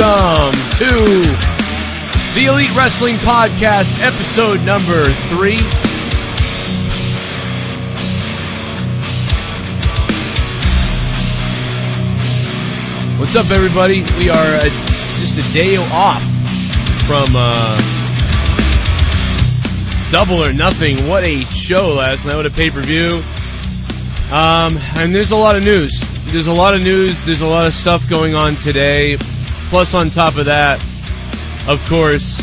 welcome to the Elite Wrestling Podcast, episode number three. What's up, everybody? We are uh, just a day off from uh, Double or Nothing. What a show last night! What a pay per view! Um, and there's a lot of news. There's a lot of news. There's a lot of stuff going on today. Plus, on top of that, of course,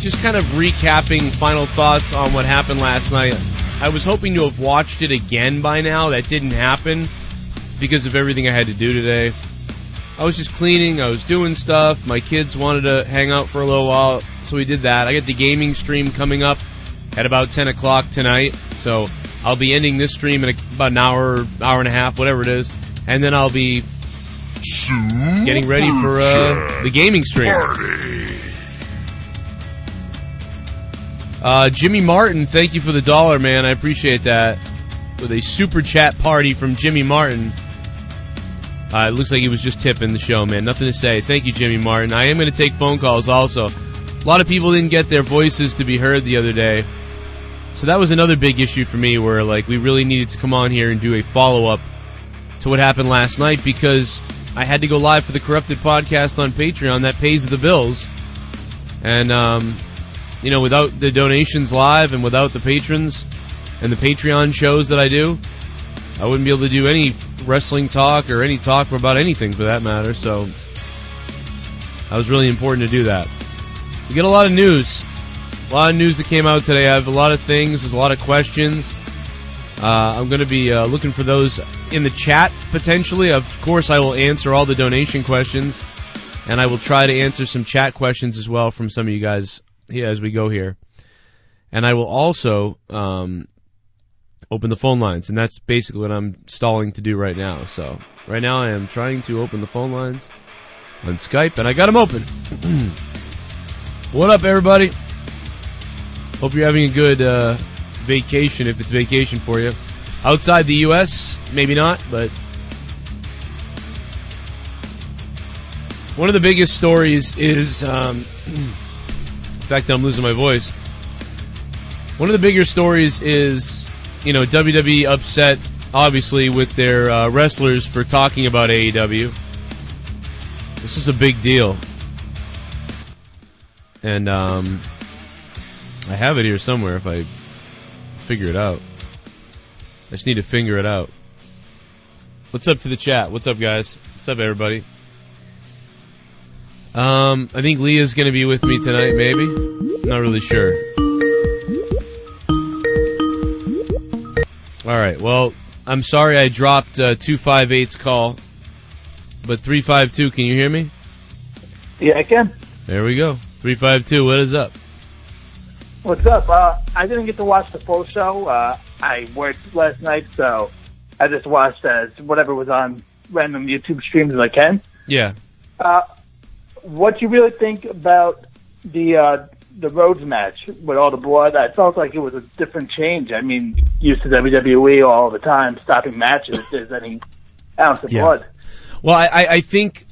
just kind of recapping final thoughts on what happened last night. I was hoping to have watched it again by now. That didn't happen because of everything I had to do today. I was just cleaning, I was doing stuff. My kids wanted to hang out for a little while, so we did that. I got the gaming stream coming up at about 10 o'clock tonight, so I'll be ending this stream in about an hour, hour and a half, whatever it is, and then I'll be getting ready for uh, the gaming stream. Uh, Jimmy Martin, thank you for the dollar, man. I appreciate that. With a super chat party from Jimmy Martin. Uh, it looks like he was just tipping the show, man. Nothing to say. Thank you, Jimmy Martin. I am going to take phone calls also. A lot of people didn't get their voices to be heard the other day. So that was another big issue for me where like we really needed to come on here and do a follow up to what happened last night because I had to go live for the Corrupted podcast on Patreon that pays the bills. And um, you know, without the donations live and without the patrons and the Patreon shows that I do, I wouldn't be able to do any wrestling talk or any talk about anything for that matter. So that was really important to do that. We get a lot of news. A lot of news that came out today. I have a lot of things. There's a lot of questions. Uh, I'm going to be uh, looking for those in the chat potentially. Of course, I will answer all the donation questions, and I will try to answer some chat questions as well from some of you guys here as we go here. And I will also um, open the phone lines, and that's basically what I'm stalling to do right now. So right now I am trying to open the phone lines on Skype, and I got them open. what up, everybody? Hope you're having a good uh, vacation, if it's vacation for you. Outside the U.S., maybe not, but one of the biggest stories is, um, in fact, I'm losing my voice. One of the bigger stories is you know, WWE upset, obviously, with their uh, wrestlers for talking about AEW. This is a big deal. And um, I have it here somewhere if I figure it out. I just need to figure it out. What's up to the chat? What's up, guys? What's up, everybody? Um, I think Leah's going to be with me tonight, maybe. Not really sure. All right. Well, I'm sorry I dropped uh, 258's call, but 352, can you hear me? Yeah, I can. There we go. 352, what is up? What's up? Uh, I didn't get to watch the full show. Uh, I worked last night, so I just watched as whatever was on random YouTube streams as I can. Yeah. Uh, what do you really think about the uh, the Rhodes match with all the blood? I felt like it was a different change. I mean, used to WWE all the time stopping matches if there's any ounce of Yeah. blood. Well, I, I, I think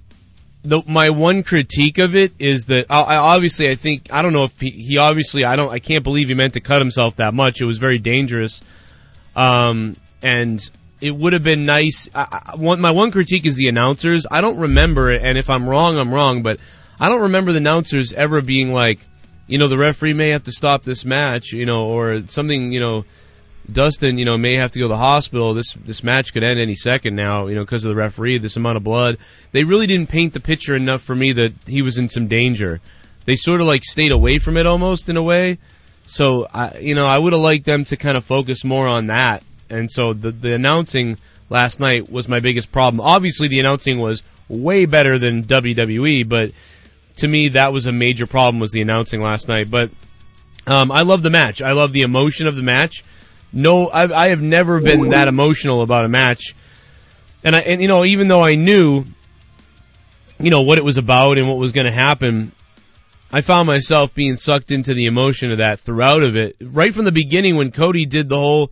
the my one critique of it is that I, I obviously I think I don't know if he, he obviously I don't I can't believe he meant to cut himself that much. It was very dangerous, um, and it would have been nice. I, I, one, my one critique is the announcers. I don't remember it, and if I'm wrong, I'm wrong. But I don't remember the announcers ever being like, you know, the referee may have to stop this match, you know, or something, you know. Dustin, you know, may have to go to the hospital. This this match could end any second now, you know, because of the referee, this amount of blood. They really didn't paint the picture enough for me that he was in some danger. They sort of like stayed away from it almost in a way. So I, you know, I would have liked them to kind of focus more on that. And so the the announcing last night was my biggest problem. Obviously, the announcing was way better than WWE, but to me that was a major problem was the announcing last night. But um, I love the match. I love the emotion of the match. No, I've, I have never been that emotional about a match. And I, and you know, even though I knew, you know, what it was about and what was going to happen, I found myself being sucked into the emotion of that throughout of it. Right from the beginning when Cody did the whole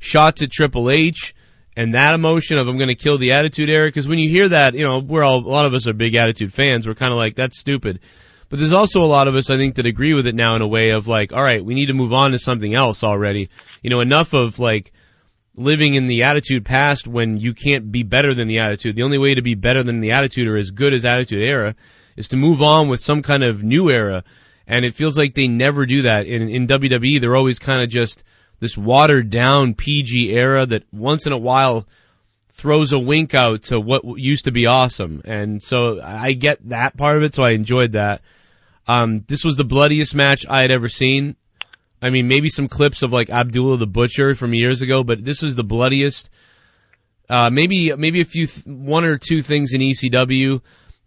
shots at Triple H and that emotion of I'm going to kill the Attitude Era. Because when you hear that, you know, we're all a lot of us are big Attitude fans. We're kind of like that's stupid. But there's also a lot of us, I think, that agree with it now in a way of like, all right, we need to move on to something else already. You know, enough of like living in the attitude past when you can't be better than the attitude. The only way to be better than the attitude or as good as attitude era is to move on with some kind of new era. And it feels like they never do that. In, in WWE, they're always kind of just this watered down PG era that once in a while throws a wink out to what used to be awesome. And so I get that part of it, so I enjoyed that. Um, this was the bloodiest match I had ever seen. I mean, maybe some clips of like Abdullah the Butcher from years ago, but this was the bloodiest. Uh, maybe maybe a few th- one or two things in ECW,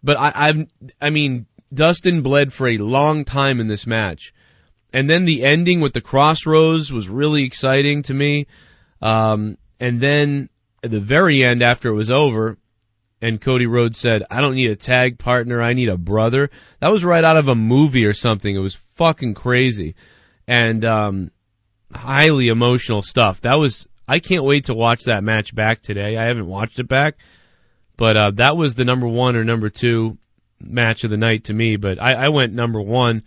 but I, I've I mean Dustin bled for a long time in this match, and then the ending with the crossroads was really exciting to me. Um, and then at the very end, after it was over, and Cody Rhodes said, "I don't need a tag partner, I need a brother." That was right out of a movie or something. It was fucking crazy and um, highly emotional stuff. That was I can't wait to watch that match back today. I haven't watched it back, but uh, that was the number one or number two match of the night to me. But I, I went number one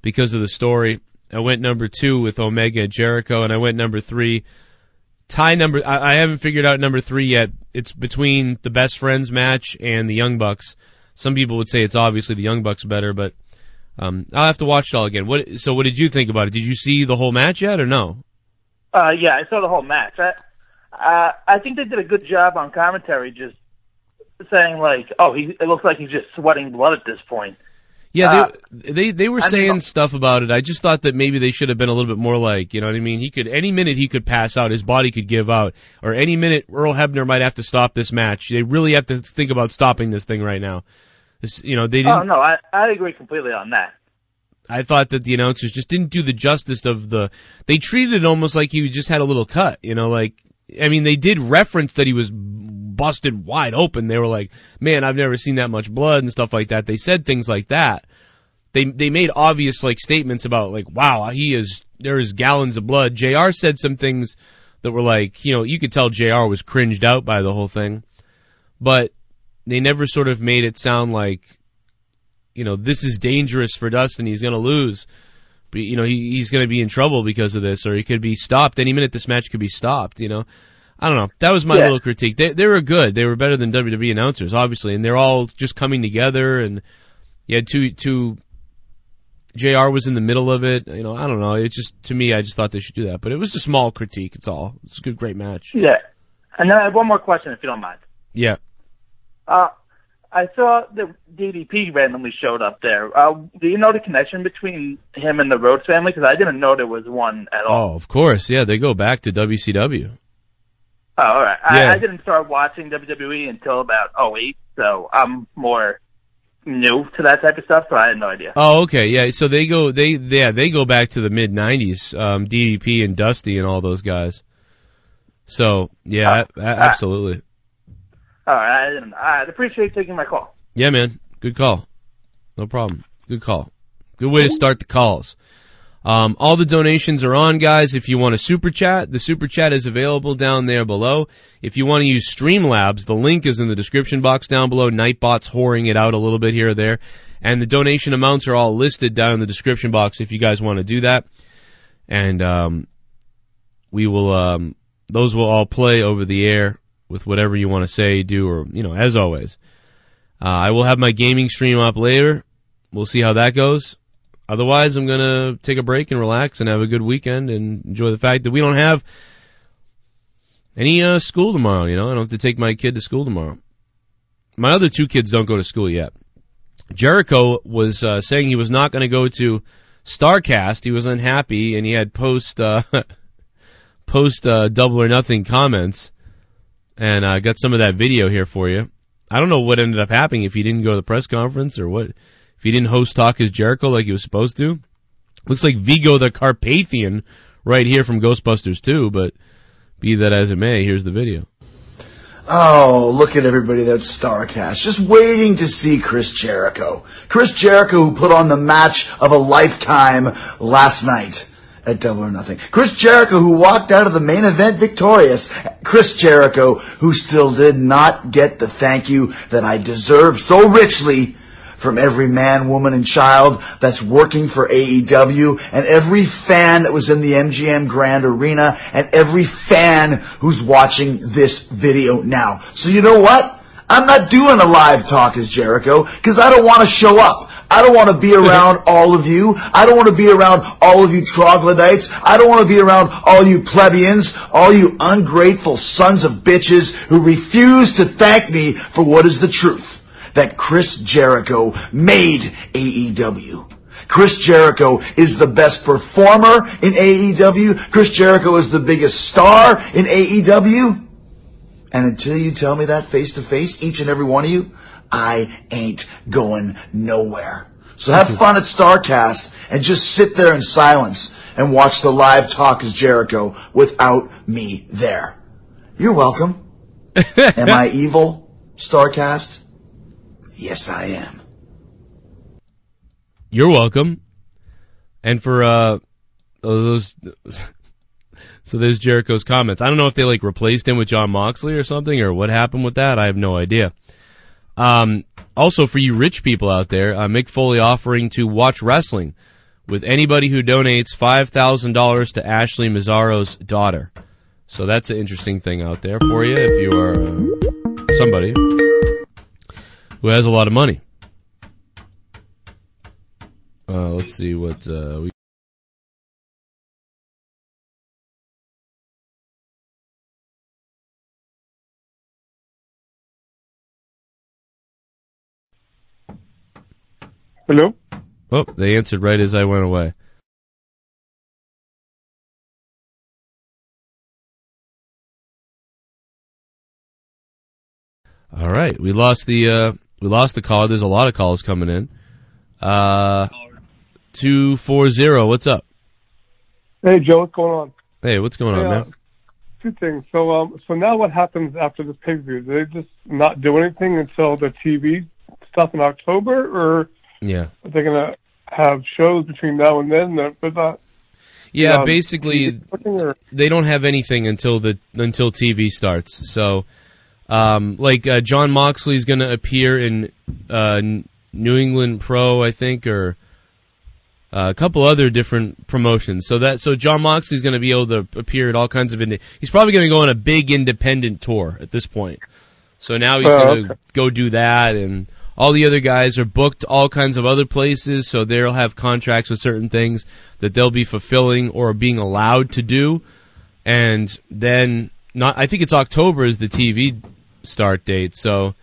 because of the story. I went number two with Omega Jericho, and I went number three. Tie number. I, I haven't figured out number three yet. It's between the Best Friends match and the Young Bucks. Some people would say it's obviously the Young Bucks better, but um, I'll have to watch it all again. What? So, what did you think about it? Did you see the whole match yet, or no? Uh, yeah, I saw the whole match. I, uh, I think they did a good job on commentary, just saying like, "Oh, he it looks like he's just sweating blood at this point." Yeah, uh, they they they were I saying mean, stuff about it. I just thought that maybe they should have been a little bit more like, you know what I mean? He could any minute he could pass out, his body could give out, or any minute Earl Hebner might have to stop this match. They really have to think about stopping this thing right now. This, you know, they didn't. Oh no, I I agree completely on that. I thought that the announcers just didn't do the justice of the. They treated it almost like he just had a little cut. You know, like I mean, they did reference that he was busted wide open. They were like, "Man, I've never seen that much blood" and stuff like that. They said things like that. They they made obvious like statements about like, "Wow, he is there is gallons of blood." Jr. said some things that were like, you know, you could tell Jr. was cringed out by the whole thing, but they never sort of made it sound like, you know, this is dangerous for Dustin. He's going to lose. But, you know, he, he's going to be in trouble because of this, or he could be stopped any minute. This match could be stopped. You know, I don't know. That was my yeah. little critique. They they were good. They were better than WWE announcers, obviously, and they're all just coming together. And you had two two. Jr. was in the middle of it. You know, I don't know. It's just to me, I just thought they should do that. But it was a small critique. It's all. It's a good, great match. Yeah. And then I have one more question, if you don't mind. Yeah. Uh, I saw that DDP randomly showed up there. Uh, do you know the connection between him and the Rhodes family? Because I didn't know there was one at all. Oh, of course. Yeah, they go back to WCW. Oh, all right. Yeah. I, I didn't start watching WWE until about 08, so I'm more new to that type of stuff, so I had no idea. Oh, okay. Yeah, so they go, they, yeah, they go back to the mid 90s, um, DDP and Dusty and all those guys. So, yeah, uh, absolutely. All right. I, I appreciate taking my call. Yeah, man. Good call. No problem. Good call. Good way to start the calls. Um, all the donations are on, guys. If you want a super chat, the super chat is available down there below. If you want to use Streamlabs, the link is in the description box down below. Nightbot's whoring it out a little bit here or there. And the donation amounts are all listed down in the description box if you guys want to do that. And, um, we will, um, those will all play over the air with whatever you want to say, do, or, you know, as always. Uh, I will have my gaming stream up later. We'll see how that goes. Otherwise, I'm gonna take a break and relax and have a good weekend and enjoy the fact that we don't have any uh, school tomorrow. You know, I don't have to take my kid to school tomorrow. My other two kids don't go to school yet. Jericho was uh, saying he was not going to go to Starcast. He was unhappy and he had post uh, post uh, double or nothing comments and I uh, got some of that video here for you. I don't know what ended up happening if he didn't go to the press conference or what. If he didn't host Talk is Jericho like he was supposed to. Looks like Vigo the Carpathian right here from Ghostbusters 2, but be that as it may, here's the video. Oh, look at everybody that's Starcast, just waiting to see Chris Jericho. Chris Jericho who put on the match of a lifetime last night at Double or Nothing. Chris Jericho who walked out of the main event victorious Chris Jericho, who still did not get the thank you that I deserve so richly from every man, woman, and child that's working for AEW, and every fan that was in the MGM Grand Arena, and every fan who's watching this video now. So you know what? I'm not doing a live Talk is Jericho, because I don't want to show up. I don't want to be around all of you. I don't want to be around all of you troglodytes. I don't want to be around all you plebeians, all you ungrateful sons of bitches who refuse to thank me for what is the truth that Chris Jericho made AEW. Chris Jericho is the best performer in AEW. Chris Jericho is the biggest star in AEW. And until you tell me that face to face, each and every one of you, I ain't going nowhere. So have fun at StarCast and just sit there in silence and watch the live Talk is Jericho without me there. You're welcome. Am I evil, StarCast? Yes, I am. You're welcome. And for uh those so there's Jericho's comments. I don't know if they like replaced him with John Moxley or something or what happened with that. I have no idea. Um also for you rich people out there, uh, Mick Foley offering to watch wrestling with anybody who donates $5,000 to Ashley Massaro's daughter. So that's an interesting thing out there for you if you are uh, somebody who has a lot of money. Uh, let's see what uh, we. Hello? Oh, they answered right as I went away. All right, we lost the uh, we lost the call. There's a lot of calls coming in. Uh, two four zero. What's up? Hey, Joe, what's going on? Hey, what's going on, uh, man? Two things. So, um, so now what happens after this pay per view? Do they just not do anything until the TV stuff in October, or Yeah, are they gonna have shows between now and then? That but not. yeah. um, basically, they don't have anything until the until TV starts. So, um, like uh, John is going to appear in uh, New England Pro, I think, or uh, a couple other different promotions. So that so John Moxley's going to be able to appear at all kinds of. Indi- he's probably going to go on a big independent tour at this point. So now he's Oh, going to okay. go do that, and all the other guys are booked all kinds of other places. So they'll have contracts with certain things that they'll be fulfilling or being allowed to do and then not I think it's October is the TV start date. So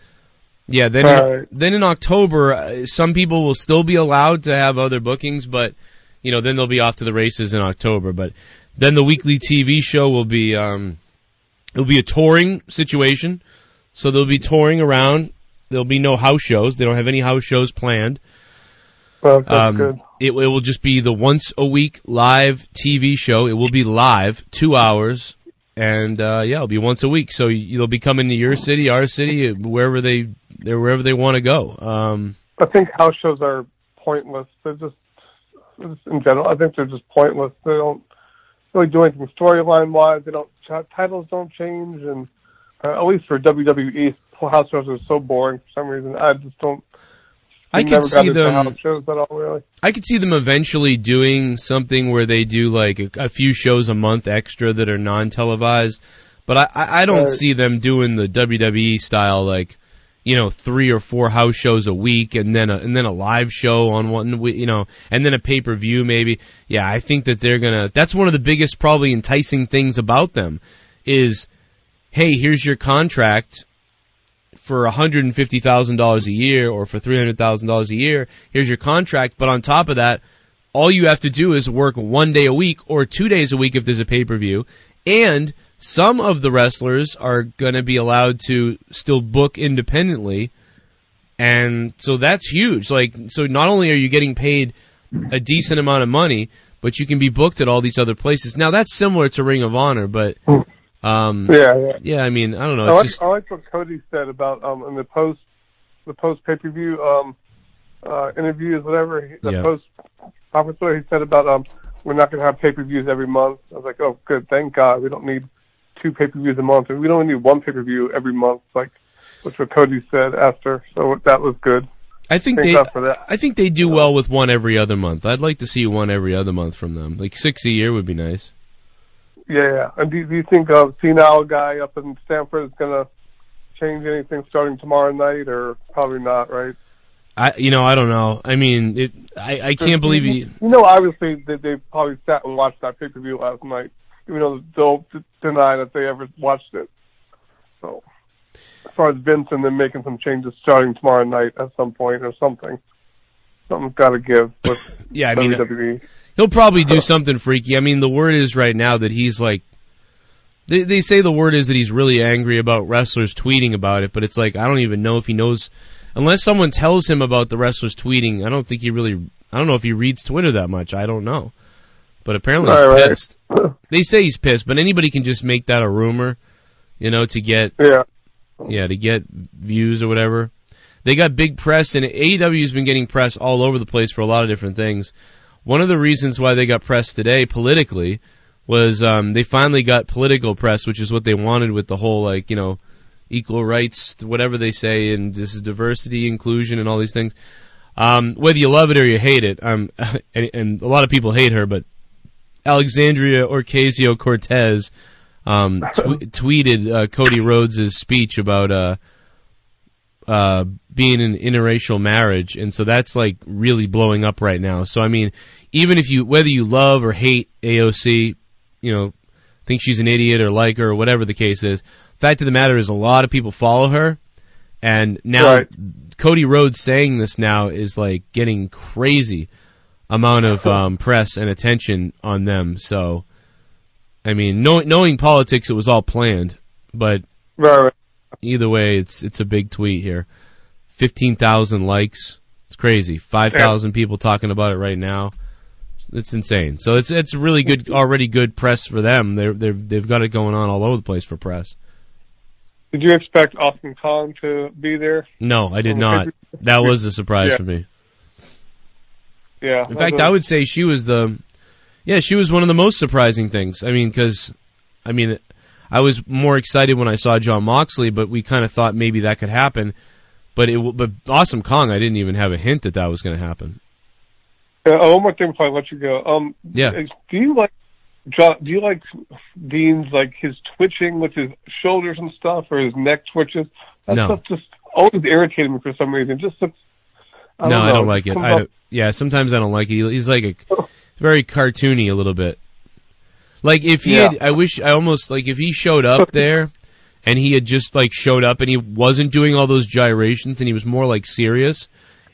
yeah, then in, then in October uh, some people will still be allowed to have other bookings, but you know then they'll be off to the races in October. But then the weekly TV show will be um it'll be a touring situation, so they'll be touring around. There'll be no house shows. They don't have any house shows planned. well, that's Um, good. It, it will just be the once a week live TV show. It will be live, two hours, and uh, yeah, it'll be once a week. So you'll be coming to your city, our city, wherever they wherever they want to go. Um, I think house shows are pointless. They're just, just in general. I think they're just pointless. They don't really do anything storyline wise. They don't titles don't change, and uh, at least for WWE, house shows are so boring for some reason. I just don't. I could see them. shows at all really. I could see them eventually doing something where they do like a, a few shows a month extra that are non-televised, but I, I, I don't Right. see them doing the WWE style like, you know, three or four house shows a week and then a, and then a live show on one, we- you know, and then a pay-per-view maybe. Yeah, I think that they're gonna. That's one of the biggest probably enticing things about them is, hey, here's your contract for $150,000 a year or for $300,000 a year. Here's your contract. But on top of that, all you have to do is work one day a week or two days a week if there's a pay per view. And some of the wrestlers are going to be allowed to still book independently. And so that's huge. Like, so not only are you getting paid a decent amount of money, but you can be booked at all these other places. Now that's similar to Ring of Honor, but, hmm. Um, Yeah, yeah. yeah, I mean, I don't know. I It's like, just, I like what Cody said about um in the post the post pay per view um uh interviews whatever the Yeah. post conference where he said about um we're not going to have pay per views every month. I was like, oh, good, thank God, we don't need two pay per views a month, and we don't need one pay per view every month, like which what Cody said after. So that was good. I think they, God for that. I think they do well with one every other month. I'd like to see one every other month from them. Like six a year would be nice. Yeah, yeah. And do, do you think a senile guy up in Stamford is gonna change anything starting tomorrow night, or probably not? Right. I, you know, I don't know. I mean, it. I, I can't believe he. You know, obviously they, they probably sat and watched that pay per view last night, even though they'll deny that they ever watched it. So, as far as Vince and them making some changes starting tomorrow night at some point or something, something's got to give with Yeah, I mean, uh, WWE. He'll probably do something freaky. I mean, the word is right now that he's like. They they say the word is that he's really angry about wrestlers tweeting about it, but it's like I don't even know if he knows. Unless someone tells him about the wrestlers tweeting, I don't think he really. I don't know if he reads Twitter that much. I don't know. But apparently he's Right, right. pissed. They say he's pissed, but anybody can just make that a rumor, you know, to get yeah. yeah, to get views or whatever. They got big press, and AEW's been getting press all over the place for a lot of different things. One of the reasons why they got press today politically was um, they finally got political press, which is what they wanted with the whole like you know equal rights, whatever they say, and this is diversity, inclusion, and all these things. Um, whether you love it or you hate it, um, and, and a lot of people hate her, but Alexandria Ocasio Cortez um, tw- tweeted uh, Cody Rhodes' speech about uh, uh, being in interracial marriage, and so that's like really blowing up right now. So I mean, even if you whether you love or hate AOC, you know, think she's an idiot or like her or whatever the case is, fact of the matter is a lot of people follow her, and now Right. Cody Rhodes saying this now is like getting crazy amount of um, press and attention on them. So, I mean, know, knowing politics, it was all planned, but Right, right. either way, it's it's a big tweet here. Fifteen thousand likes. It's crazy. Five thousand people talking about it right now. It's insane. So it's it's really good, already good press for them. They're they they've got it going on all over the place for press. Did you expect Awesome Kong to be there? No, I did not. That was a surprise Yeah. for me. Yeah. In fact, I would say she was the, yeah, she was one of the most surprising things. I mean, because, I mean, I was more excited when I saw John Moxley, but we kind of thought maybe that could happen. But it, but Awesome Kong, I didn't even have a hint that that was going to happen. Uh, oh, one more thing before I let you go. Um, Yeah. Do you like John? Do you like Dean's like his twitching with his shoulders and stuff, or his neck twitches? That No. stuff just always irritated me for some reason. It just looks. I no, don't I don't like it. I don't, yeah, sometimes I don't like it. He- He's like a very cartoony a little bit. Like if he Yeah. had, I wish I almost like if he showed up there and he had just like showed up and he wasn't doing all those gyrations and he was more like serious,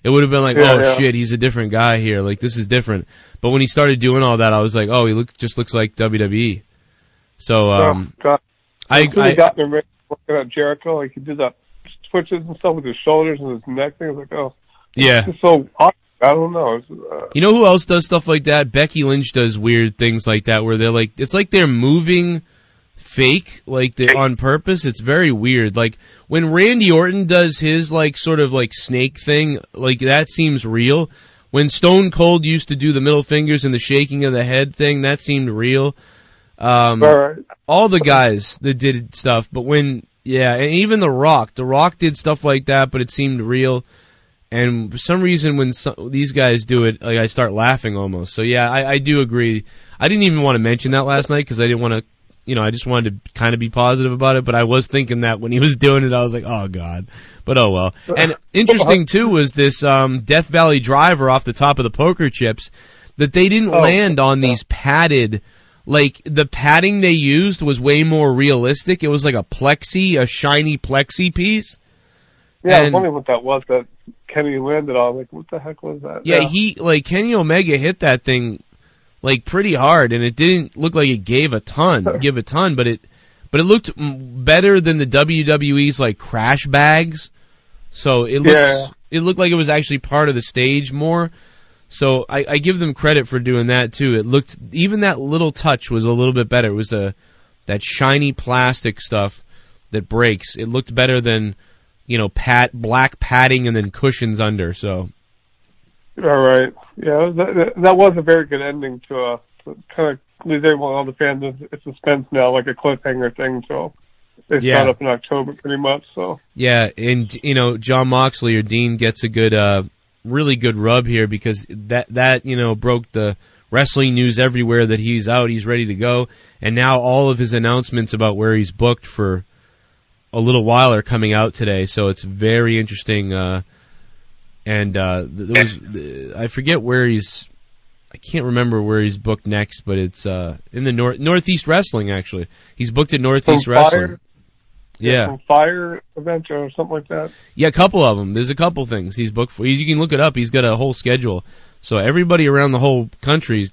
it would have been like, Yeah, oh yeah. shit, he's a different guy here. Like this is different. But when he started doing all that, I was like, oh, he look just looks like WWE. So um, oh, God. I, I he got me working at Jericho, like he did that twitches and stuff with his shoulders and his neck thing. I was like, oh, yeah. so. I don't know. Uh, You know who else does stuff like that? Becky Lynch does weird things like that where they're like it's like they're moving fake like they're on purpose. It's very weird. Like when Randy Orton does his like sort of like snake thing, like that seems real. When Stone Cold used to do the middle fingers and the shaking of the head thing, that seemed real. Um all right. all the guys that did stuff, but when yeah, and even The Rock, The Rock did stuff like that, but it seemed real. And for some reason, when some, these guys do it, like I start laughing almost. So yeah, I, I do agree. I didn't even want to mention that last night because I didn't want to, you know, I just wanted to kind of be positive about it. But I was thinking that when he was doing it, I was like, oh god. But oh well. And interesting too was this um, Death Valley driver off the top of the poker chips that they didn't Oh, land on yeah. these padded like the padding they used was way more realistic. It was like a plexi, a shiny plexi piece. Yeah, I was wondering what that was that Kenny landed on. Like, what the heck was that? Yeah, he like Kenny Omega hit that thing like pretty hard, and it didn't look like it gave a ton, give a ton, but it but it looked better than the WWE's like crash bags. So it looks Yeah. it looked like it was actually part of the stage more. So I, I give them credit for doing that too. It looked even that little touch was a little bit better. It was a that shiny plastic stuff that breaks. It looked better than you know pat black padding and then cushions under. So All right. Yeah, that, that- was a very good ending to a it kind of leaves everyone, all the fans, in in suspense now, like a cliffhanger thing. So they Yeah. start up in October pretty much. So Yeah, and you know, John Moxley or Dean gets a good, uh, really good rub here because that that you know broke the wrestling news everywhere that he's out, he's ready to go, and now all of his announcements about where he's booked for a little while are coming out today. So it's very interesting. Uh, and uh, there was, I forget where he's. I can't remember where he's booked next, but it's uh, in the north Northeast Wrestling. Actually, he's booked at Northeast From Wrestling. Fire? Yeah, From Fire event or something like that. yeah, a couple of them. There's a couple things he's booked for. You can look it up. He's got a whole schedule. So everybody around the whole country.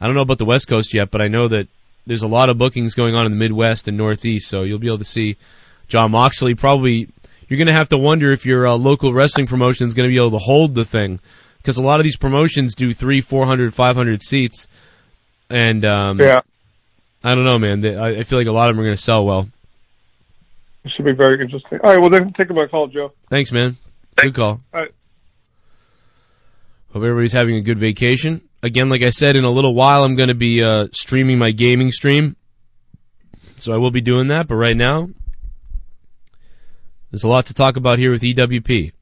I don't know about the West Coast yet, but I know that there's a lot of bookings going on in the Midwest and Northeast. So you'll be able to see John Moxley. Probably you're going to have to wonder if your uh, local wrestling promotion is going to be able to hold the thing because a lot of these promotions do three, four hundred, five hundred seats, and um, Yeah, I don't know, man. They, I, I feel like a lot of them are going to sell well. it should be very interesting. All right, well, then take my call, Joe. Thanks, man. Good call. All right. Hope everybody's having a good vacation. Again, like I said, in a little while I'm going to be uh, streaming my gaming stream. So I will be doing that, but right now, there's a lot to talk about here with EWP.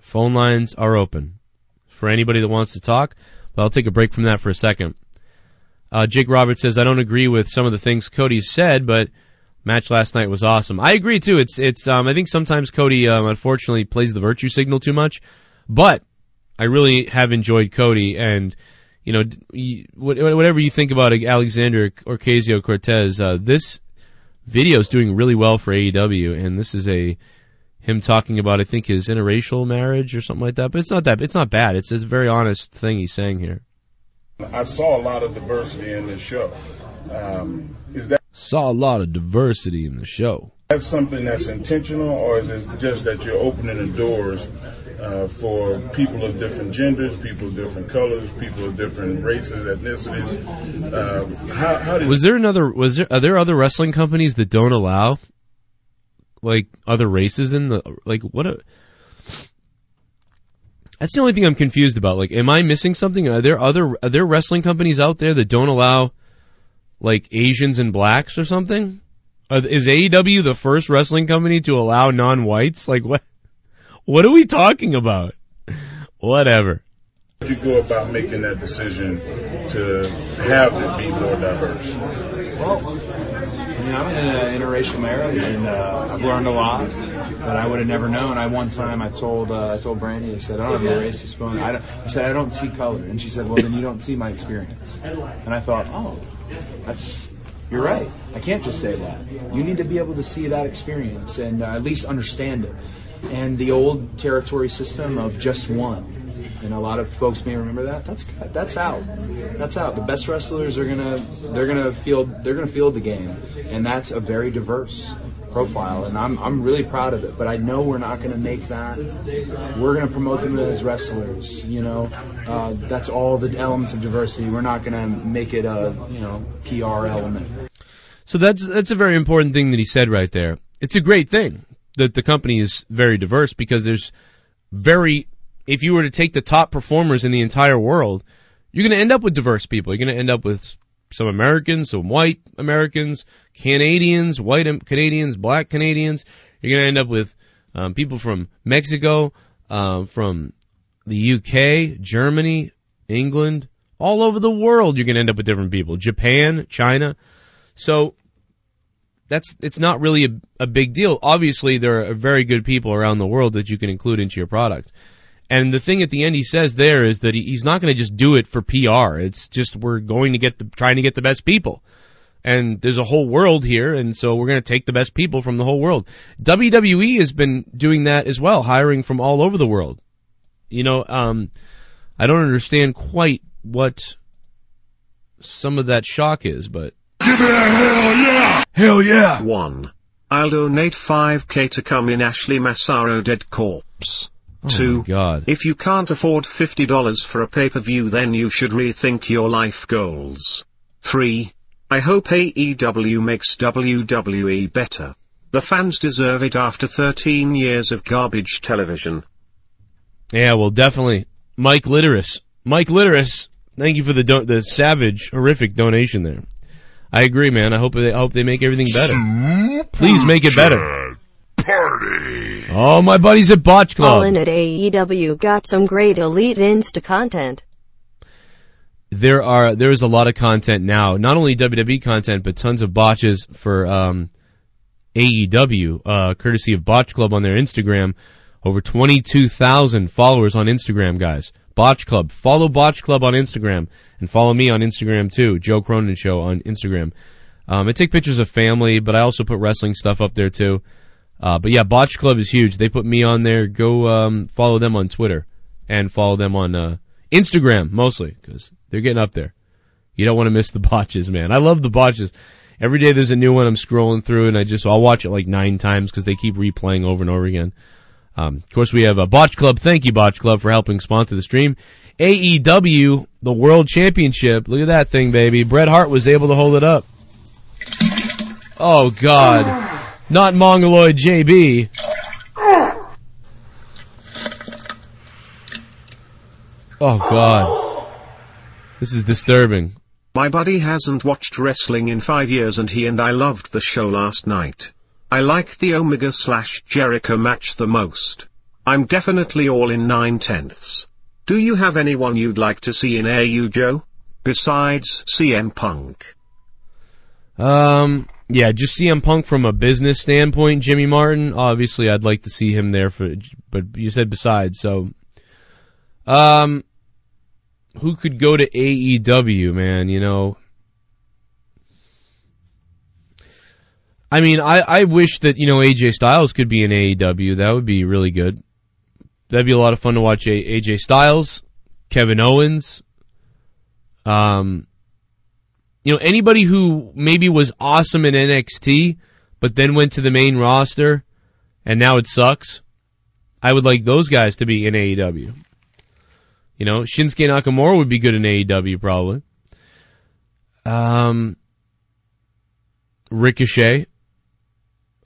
Phone lines are open for anybody that wants to talk, but I'll take a break from that for a second. Uh, Jake Roberts says, I don't agree with some of the things Cody said, but match last night was awesome. I agree too. It's, it's, um, I think sometimes Cody, um, unfortunately plays the virtue signal too much, but I really have enjoyed Cody, and you know, whatever you think about Alexander Ocasio Cortez, uh, this video is doing really well for AEW, and this is a him talking about I think his interracial marriage or something like that. But it's not that it's not bad. It's, it's a very honest thing he's saying here. I saw a lot of diversity in this show. Um, is that Saw a lot of diversity in the show. that's something that's intentional, or is it just that you're opening the doors uh, for people of different genders, people of different colors, people of different races, ethnicities? Uh, how, how did Was there another? Was there? Are there other wrestling companies that don't allow like other races in the like what? A, that's the only thing I'm confused about. Like, am I missing something? Are there other? Are there wrestling companies out there that don't allow like Asians and blacks or something? Are, is AEW the first wrestling company to allow non-whites? Like what? What are we talking about? Whatever. You go about making that decision to have it be more diverse? Well, I mean, I'm in an interracial marriage, and uh, I've learned a lot that I would have never known. I one time I told uh, I told Brandi, I said I don't have a racist phone. I, I said I don't see color, and she said, well then you don't see my experience. And I thought, oh, that's you're right. I can't just say that. You need to be able to see that experience and uh, at least understand it. And the old territory system of just one. And a lot of folks may remember that. That's that's out. That's out. The best wrestlers are gonna they're gonna field they're gonna field the game, and that's a very diverse profile. And I'm I'm really proud of it. But I know we're not gonna make that. We're gonna promote them as wrestlers. You know, uh, that's all the elements of diversity. We're not gonna make it a you know PR element. So that's that's a very important thing that he said right there. It's a great thing that the company is very diverse because there's very if you were to take the top performers in the entire world, you're going to end up with diverse people. You're going to end up with some Americans, some white Americans, Canadians, white Canadians, black Canadians. You're going to end up with um, people from Mexico, um, from the UK, Germany, England, all over the world. You're going to end up with different people. Japan, China. So that's it's not really a, a big deal. Obviously, there are very good people around the world that you can include into your product. And the thing at the end he says there is that he, he's not going to just do it for PR. It's just we're going to get the trying to get the best people. And there's a whole world here, and so we're going to take the best people from the whole world. WWE has been doing that as well, hiring from all over the world. You know, um, I don't understand quite what some of that shock is, but Hell yeah! 1. I'll donate 5k to come in Ashley Massaro Dead Corpse. Oh 2. my god. If you can't afford $50 for a pay-per-view then you should rethink your life goals. 3. I hope AEW makes WWE better. The fans deserve it after 13 years of garbage television. Yeah, well, definitely. Mike Litteris. Mike Litteris Thank you for the do- the savage, horrific donation there. I agree, man. I hope they I hope they make everything better. Please make it better. Party. Oh, my buddies at Botch Club. All in at AEW got some great elite Insta content. there are there is a lot of content now, not only WWE content, but tons of botches for um, AEW, uh, courtesy of Botch Club on their Instagram. Over 22,000 followers on Instagram, guys. Botch Club. Follow Botch Club on Instagram and follow me on Instagram too. Joe Cronin Show on Instagram. Um, I take pictures of family, but I also put wrestling stuff up there too. Uh, but yeah, Botch Club is huge. They put me on there. Go um, follow them on Twitter and follow them on uh, Instagram mostly because they're getting up there. You don't want to miss the botches, man. I love the botches. Every day there's a new one I'm scrolling through, and I just I'll watch it like nine times because they keep replaying over and over again. Um, of course, we have a Botch Club. Thank you, Botch Club, for helping sponsor the stream. AEW, the World Championship. Look at that thing, baby. Bret Hart was able to hold it up. Oh God, not Mongoloid JB. Oh God, this is disturbing. My buddy hasn't watched wrestling in five years and he and I loved the show last night. I liked the Omega slash Jericho match the most. I'm definitely all in nine tenths. Do you have anyone you'd like to see in AEW Joe? Besides CM Punk. Um, yeah, just CM Punk from a business standpoint, Jimmy Martin. Obviously, I'd like to see him there for, but you said besides, so. Um, who could go to AEW, man? You know. I mean, I, I wish that, you know, AJ Styles could be in AEW. That would be really good. That'd be a lot of fun to watch A- AJ Styles, Kevin Owens, um, you know, anybody who maybe was awesome in NXT, but then went to the main roster, and now it sucks. I would like those guys to be in AEW. You know, Shinsuke Nakamura would be good in AEW probably. Um, Ricochet.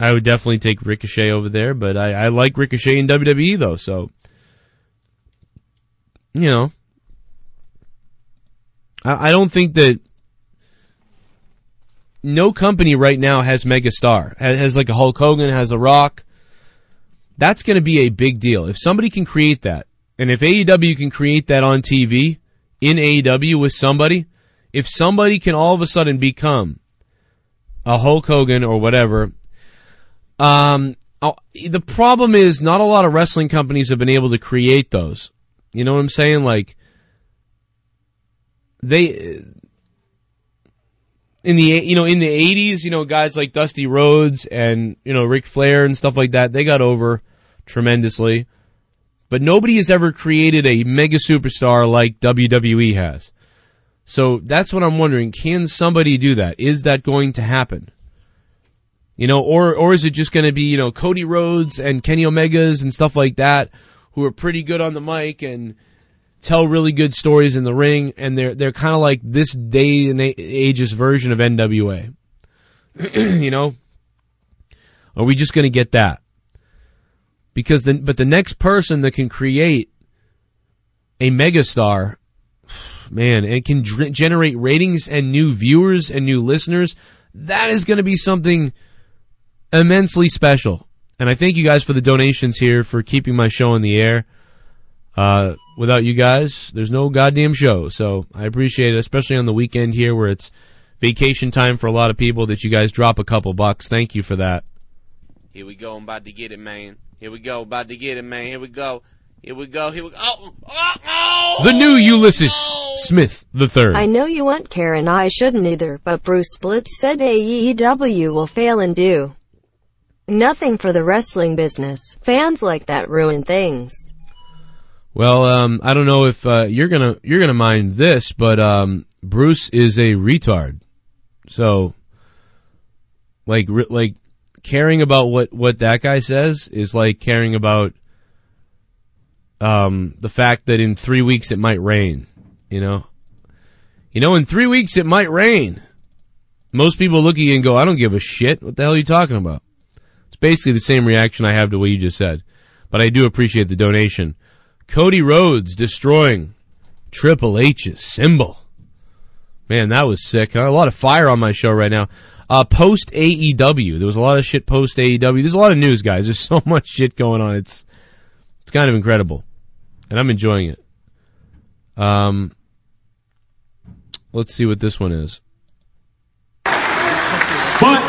I would definitely take Ricochet over there, but I, I like Ricochet in WWE though, so you know. I, I don't think that no company right now has megastar. Has, has like a Hulk Hogan, has a Rock. That's going to be a big deal. If somebody can create that, and if AEW can create that on TV in AEW with somebody, if somebody can all of a sudden become a Hulk Hogan or whatever, um, oh, the problem is not a lot of wrestling companies have been able to create those. You know what I'm saying? Like they in the you know in the 80s, you know guys like Dusty Rhodes and you know Ric Flair and stuff like that, they got over tremendously. But nobody has ever created a mega superstar like WWE has. So that's what I'm wondering. Can somebody do that? Is that going to happen? You know, or or is it just going to be you know Cody Rhodes and Kenny Omegas and stuff like that, who are pretty good on the mic and tell really good stories in the ring, and they're they're kind of like this day and age's version of NWA. you know, are we just going to get that? Because the but the next person that can create a megastar, man, and can dr- generate ratings and new viewers and new listeners, that is going to be something immensely special. And I thank you guys for the donations here for keeping my show in the air. Uh, without you guys, there's no goddamn show. So I appreciate it, especially on the weekend here where it's vacation time for a lot of people that you guys drop a couple bucks. Thank you for that. Here we go. I'm about to get it, man. Here we go. About to get it, man. Here we go. Here we go. Here we go. Oh, oh, oh, The new Ulysses Smith the third. I know you want Karen, I shouldn't either, but Bruce Blitz said AEW will fail and do nothing for the wrestling business. Fans like that ruin things. Well, um, I don't know if uh, you're gonna you're gonna mind this, but um, Bruce is a retard. So, like, re- like caring about what what that guy says is like caring about um, the fact that in three weeks it might rain. You know, you know, in three weeks it might rain. Most people look at you and go, "I don't give a shit. What the hell are you talking about?" It's basically the same reaction I have to what you just said. But I do appreciate the donation. Cody Rhodes destroying Triple H's symbol. Man, that was sick. Huh? A lot of fire on my show right now. Uh, post AEW, there was a lot of shit post AEW. There's a lot of news, guys. There's so much shit going on. It's it's kind of incredible, and I'm enjoying it. Um, let's see what this one is. But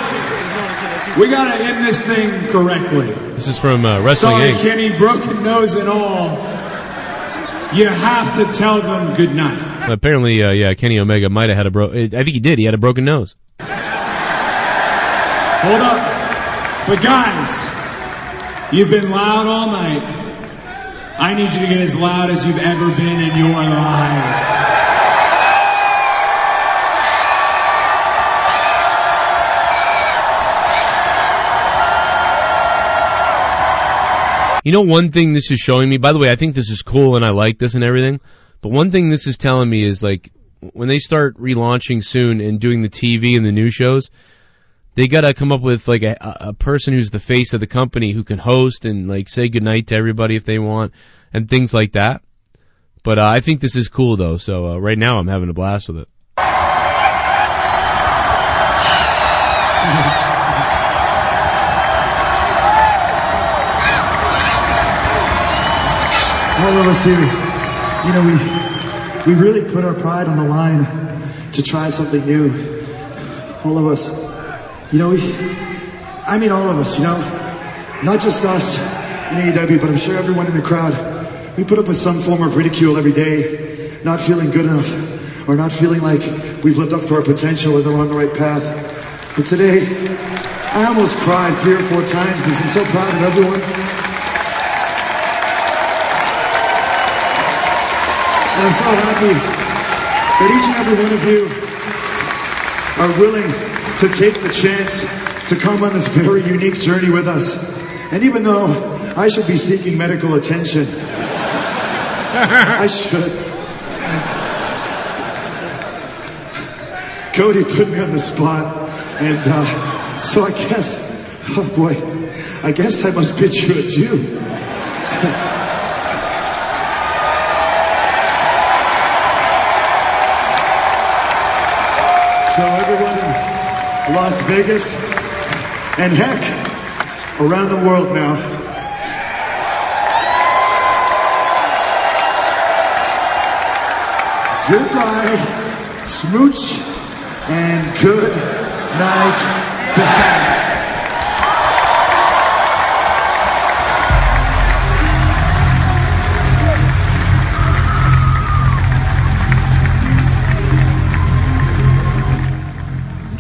we gotta end this thing correctly. This is from uh, Wrestling Sorry, Inc. Kenny, broken nose and all. You have to tell them good night. Apparently, uh, yeah, Kenny Omega might have had a bro. I think he did. He had a broken nose. Hold up. But guys, you've been loud all night. I need you to get as loud as you've ever been in your life. You know, one thing this is showing me. By the way, I think this is cool and I like this and everything. But one thing this is telling me is like when they start relaunching soon and doing the TV and the new shows, they gotta come up with like a, a person who's the face of the company who can host and like say goodnight to everybody if they want and things like that. But uh, I think this is cool though. So uh, right now I'm having a blast with it. All of us here, you know, we we really put our pride on the line to try something new. All of us, you know, we, I mean, all of us, you know, not just us in AEW, but I'm sure everyone in the crowd. We put up with some form of ridicule every day, not feeling good enough, or not feeling like we've lived up to our potential or that we're on the right path. But today, I almost cried three or four times because I'm so proud of everyone. I'm so happy that each and every one of you are willing to take the chance to come on this very unique journey with us. And even though I should be seeking medical attention, I should. Cody put me on the spot, and uh, so I guess, oh boy, I guess I must bid you adieu. So everyone in Las Vegas and heck, around the world now. Goodbye, smooch, and good night.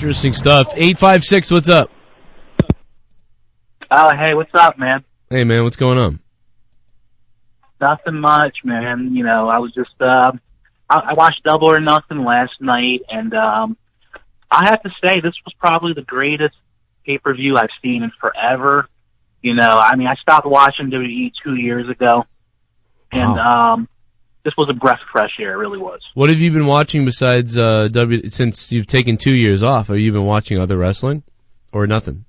Interesting stuff. Eight five six. What's up? Oh, hey, what's up, man? Hey man, what's going on? Nothing much, man. You know, I was just, uh, I, I watched Double or Nothing last night, and um, I have to say this was probably the greatest pay per view I've seen in forever. You know, I mean, I stopped watching WWE two years ago, and um, this was a breath of fresh air. It really was. What have you been watching besides uh, W? Since you've taken two years off, have you been watching other wrestling, or nothing?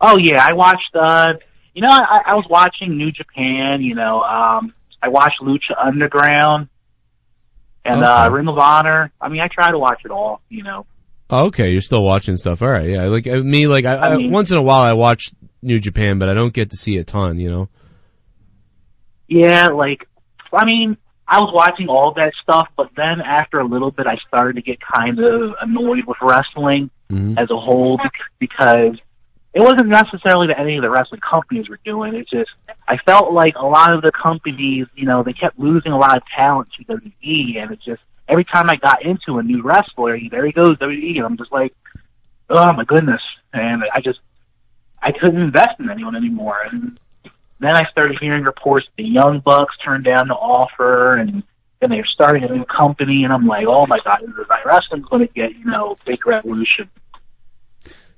Oh yeah, I watched. uh You know, I, I was watching New Japan. You know, um I watched Lucha Underground and uh Ring of Honor. I mean, I try to watch it all. You know. Oh, okay, you're still watching stuff. All right, yeah. Like uh, me, like I, I, I mean- once in a while I watch New Japan, but I don't get to see a ton. You know. Yeah, like I mean, I was watching all that stuff, but then after a little bit, I started to get kind of annoyed with wrestling Mhm. as a whole because it wasn't necessarily that any of the wrestling companies were doing. It's just I felt like a lot of the companies, you know, they kept losing a lot of talent to WWE, and it just every time I got into a new wrestler, there he goes WWE, and I'm just like, oh my goodness, and I just I couldn't invest in anyone anymore, and then I started hearing reports the Young Bucks turned down the offer, and then they're starting a new company, and I'm like, oh my god, is wrestling's going to get you know big revolution.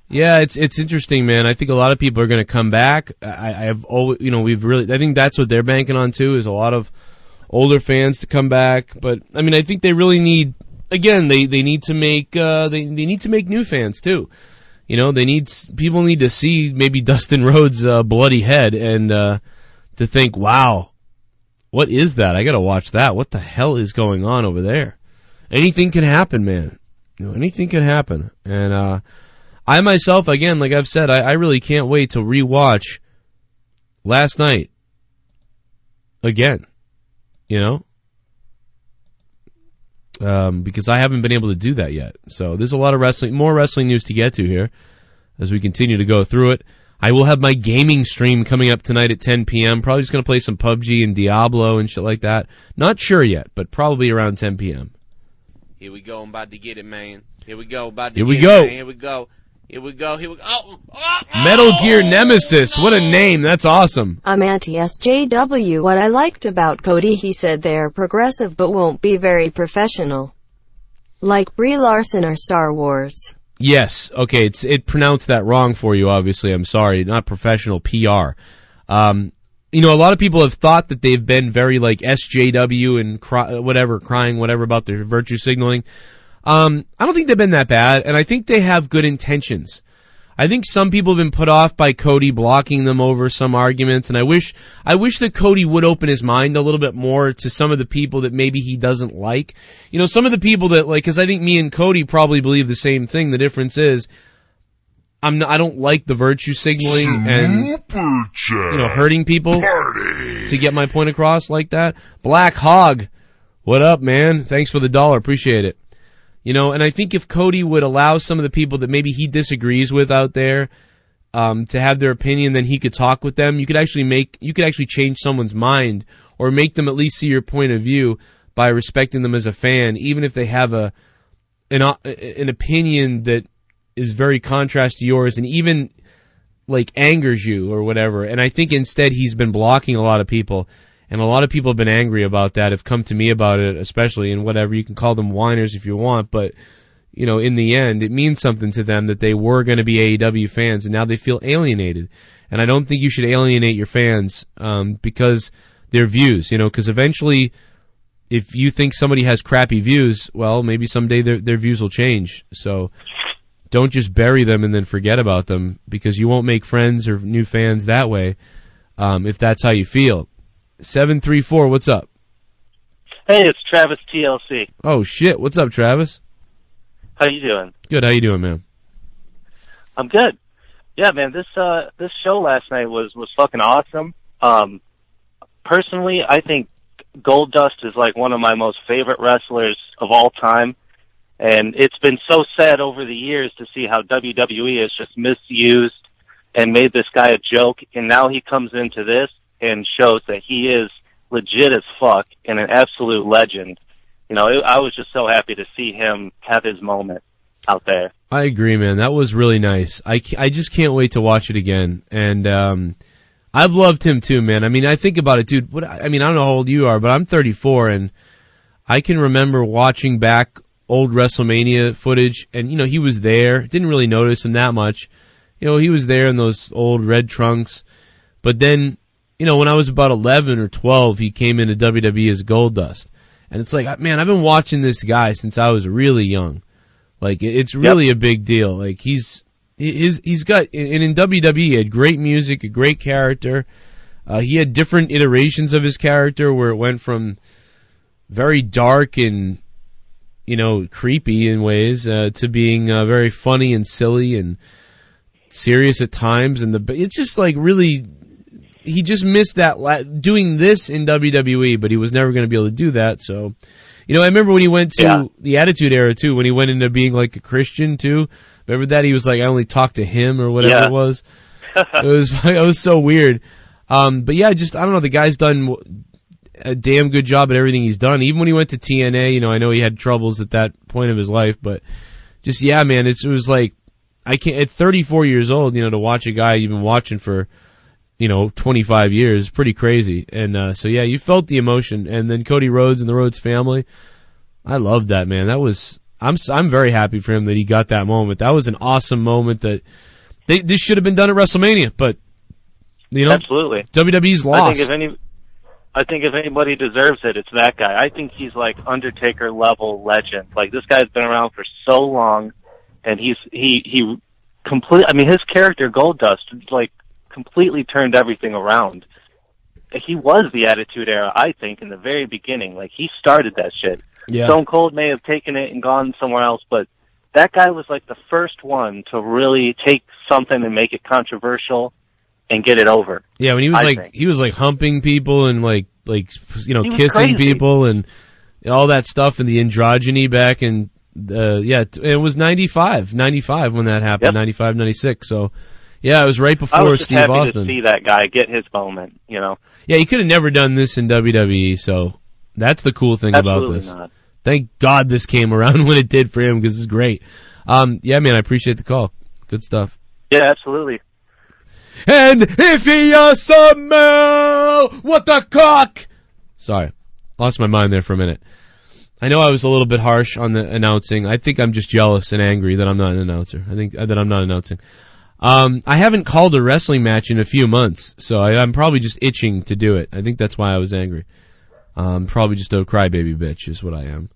Yeah, it's it's interesting, man. I think a lot of people are going to come back. I, I have always, you know, we've really. I think that's what they're banking on too. Is a lot of older fans to come back. But I mean, I think they really need. Again, they they need to make uh, they they need to make new fans too. You know, they need people need to see maybe Dustin Rhodes' uh, bloody head and uh, to think, wow, What is that? I gotta watch that. What the hell is going on over there? Anything can happen, man. You know, anything can happen. And, uh, I myself, again, like I've said, I, I really can't wait to rewatch last night again. You know? Um, because I haven't been able to do that yet. So there's a lot of wrestling, more wrestling news to get to here as we continue to go through it. I will have my gaming stream coming up tonight at 10 p.m. Probably just going to play some PUBG and Diablo and shit like that. Not sure yet, but probably around 10 p.m. Here we go. I'm about to get it, man. Here we go. About to Here get we it, go. man. Here we go. Here we go. Here we go. Oh, oh, Metal Gear Nemesis. What a name. That's awesome. I'm anti-SJW. What I liked about Cody, he said they're progressive but won't be very professional. Like Brie Larson or Star Wars. Yes. Okay. It's it pronounced that wrong for you. Obviously, I'm sorry. Not professional PR. Um, you know, a lot of people have thought that they've been very like SJW and cry, whatever, crying whatever about their virtue signaling. Um, I don't think they've been that bad, and I think they have good intentions. I think some people have been put off by Cody blocking them over some arguments, and I wish I wish that Cody would open his mind a little bit more to some of the people that maybe he doesn't like. You know, some of the people that like, because I think me and Cody probably believe the same thing. The difference is, I'm not, I don't like the virtue signaling and you know hurting people to get my point across like that. Black Hog, what up, man? Thanks for the dollar, appreciate it. You know, and I think if Cody would allow some of the people that maybe he disagrees with out there um, to have their opinion, then he could talk with them. You could actually make, you could actually change someone's mind or make them at least see your point of view by respecting them as a fan, even if they have a an uh, an opinion that is very contrast to yours, and even like angers you or whatever. And I think instead he's been blocking a lot of people. And a lot of people have been angry about that, have come to me about it, especially, and whatever. You can call them whiners if you want, but, you know, in the end, it means something to them that they were going to be AEW fans, and now they feel alienated. And I don't think you should alienate your fans, um, because their views, you know, because eventually, if you think somebody has crappy views, well, maybe someday their, their views will change. So, don't just bury them and then forget about them, because you won't make friends or new fans that way, um, if that's how you feel. Seven three four. What's up? Hey, it's Travis TLC. Oh shit. What's up, Travis? How you doing? Good. How you doing, man? I'm good. Yeah, man. This uh this show last night was was fucking awesome. Um, personally, I think Goldust is like one of my most favorite wrestlers of all time, and it's been so sad over the years to see how WWE has just misused and made this guy a joke, and now he comes into this and shows that he is legit as fuck and an absolute legend. You know, it, I was just so happy to see him have his moment out there. I agree, man. That was really nice. I, I just can't wait to watch it again. And um, I've loved him too, man. I mean, I think about it, dude. What I mean, I don't know how old you are, but I'm 34, and I can remember watching back old WrestleMania footage, and you know, he was there. Didn't really notice him that much. You know, he was there in those old red trunks. But then, you know, when I was about 11 or 12, he came into WWE as Goldust. And it's like, man, I've been watching this guy since I was really young. Like, it's really a big deal. Like, he's, his, he's got, and in WWE, he had great music, a great character. Uh, he had different iterations of his character where it went from very dark and, you know, creepy in ways, uh, to being, uh, very funny and silly and serious at times. And the, it's just like really, he just missed that la- doing this in WWE, but he was never going to be able to do that. So, you know, I remember when he went to Yeah. the Attitude Era too, when he went into being like a Christian too. Remember that he was like, I only talk to him or whatever Yeah. it was. it was it was so weird. Um, but yeah, just I don't know. The guy's done a damn good job at everything he's done. Even when he went to TNA, you know, I know he had troubles at that point of his life, but just yeah, man, it's, it was like I can't at 34 years old, you know, to watch a guy you've been watching for you know 25 years. Pretty crazy. And uh, so yeah, you felt the emotion. And then Cody Rhodes and the Rhodes family, I loved that man. That was, I'm, I'm very happy for him that he got that moment. That was an awesome moment that they this should have been done at WrestleMania, but you know Absolutely. WWE's lost. I think if any, I think if anybody deserves it, it's that guy. I think he's like Undertaker level legend. Like this guy's been around for so long, and he's he he complete. I mean, his character Goldust like completely turned everything around. he was the Attitude Era. I think in the very beginning, like he started that shit. Yeah. Stone Cold may have taken it and gone somewhere else, but that guy was like the first one to really take something and make it controversial and get it over. Yeah, when he was I like think. he was like humping people and like like you know kissing crazy. people and all that stuff and the androgyny back in uh yeah, it was 95, 95 when that happened, Yep. ninety-five, ninety-six. 95, 96. So yeah, it was right before I was just Steve happy Austin. to see that guy get his moment. You know, Yeah, he could have never done this in WWE, so that's the cool thing about absolutely this. not. Thank God this came around when it did for him because it's great. Um yeah, man, I appreciate the call. Good stuff. Yeah, absolutely. And if he a smell, what the cock? Sorry, lost my mind there for a minute. I know I was a little bit harsh on the announcing. I think I'm just jealous and angry that I'm not an announcer. I think uh, that I'm not announcing. Um, I haven't called a wrestling match in a few months, so I, I'm probably just itching to do it. I think that's why I was angry. Um, probably just a crybaby bitch is what I am.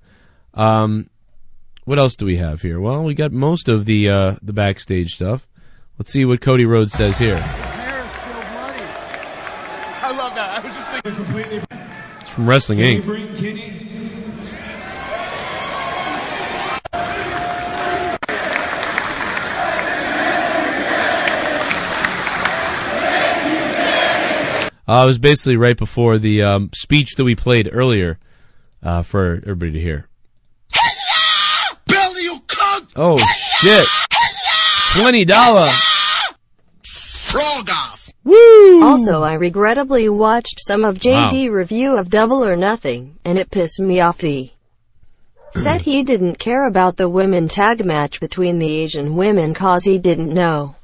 Um, what else do we have here? Well, we got most of the uh, the backstage stuff. Let's see what Cody Rhodes says here. I love that. I was just thinking completely. It's from Wrestling Can you Inc. Uh, it was basically right before the um, speech that we played earlier uh, for everybody to hear. Belly, you cunt! Oh shit! Twenty dollar. Frog off! Woo! Also, I regrettably watched some of JD review of Double or Nothing, and it pissed me off. The said he didn't care about the women tag match between the Asian women cause he didn't know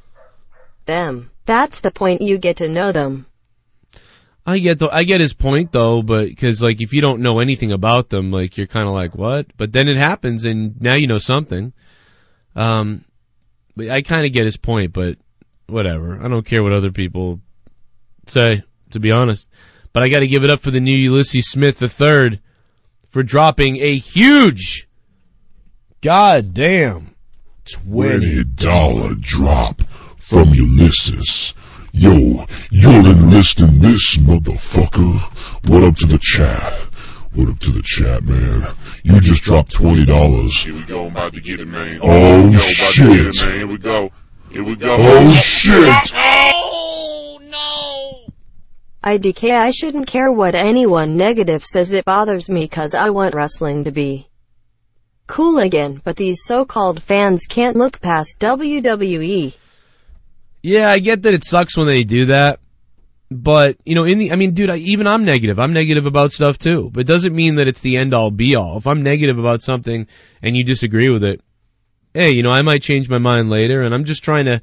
them. That's the point you get to know them. I get the I get his point though, but because like if you don't know anything about them, like you're kind of like what? But then it happens, and now you know something. Um, but I kind of get his point, but whatever. I don't care what other people say, to be honest. But I got to give it up for the new Ulysses Smith III for dropping a huge, goddamn, Twenty dollar drop from Ulysses. Yo, you're enlisting this motherfucker. What up to the chat? What up to the chat, man? You just dropped twenty dollars. Here we go, I'm about to get it, man. Oh Yo, about shit! to get it, man. Here we go. Here we go. Oh shit! Oh, no. IDK I shouldn't care what anyone negative says it bothers me cause I want wrestling to be cool again, but these so-called fans can't look past. WWE. Yeah, I get that it sucks when they do that. But, you know, in the, I mean, dude, I, even I'm negative. I'm negative about stuff too. But it doesn't mean that it's the end all be all. If I'm negative about something and you disagree with it, hey, you know, I might change my mind later and I'm just trying to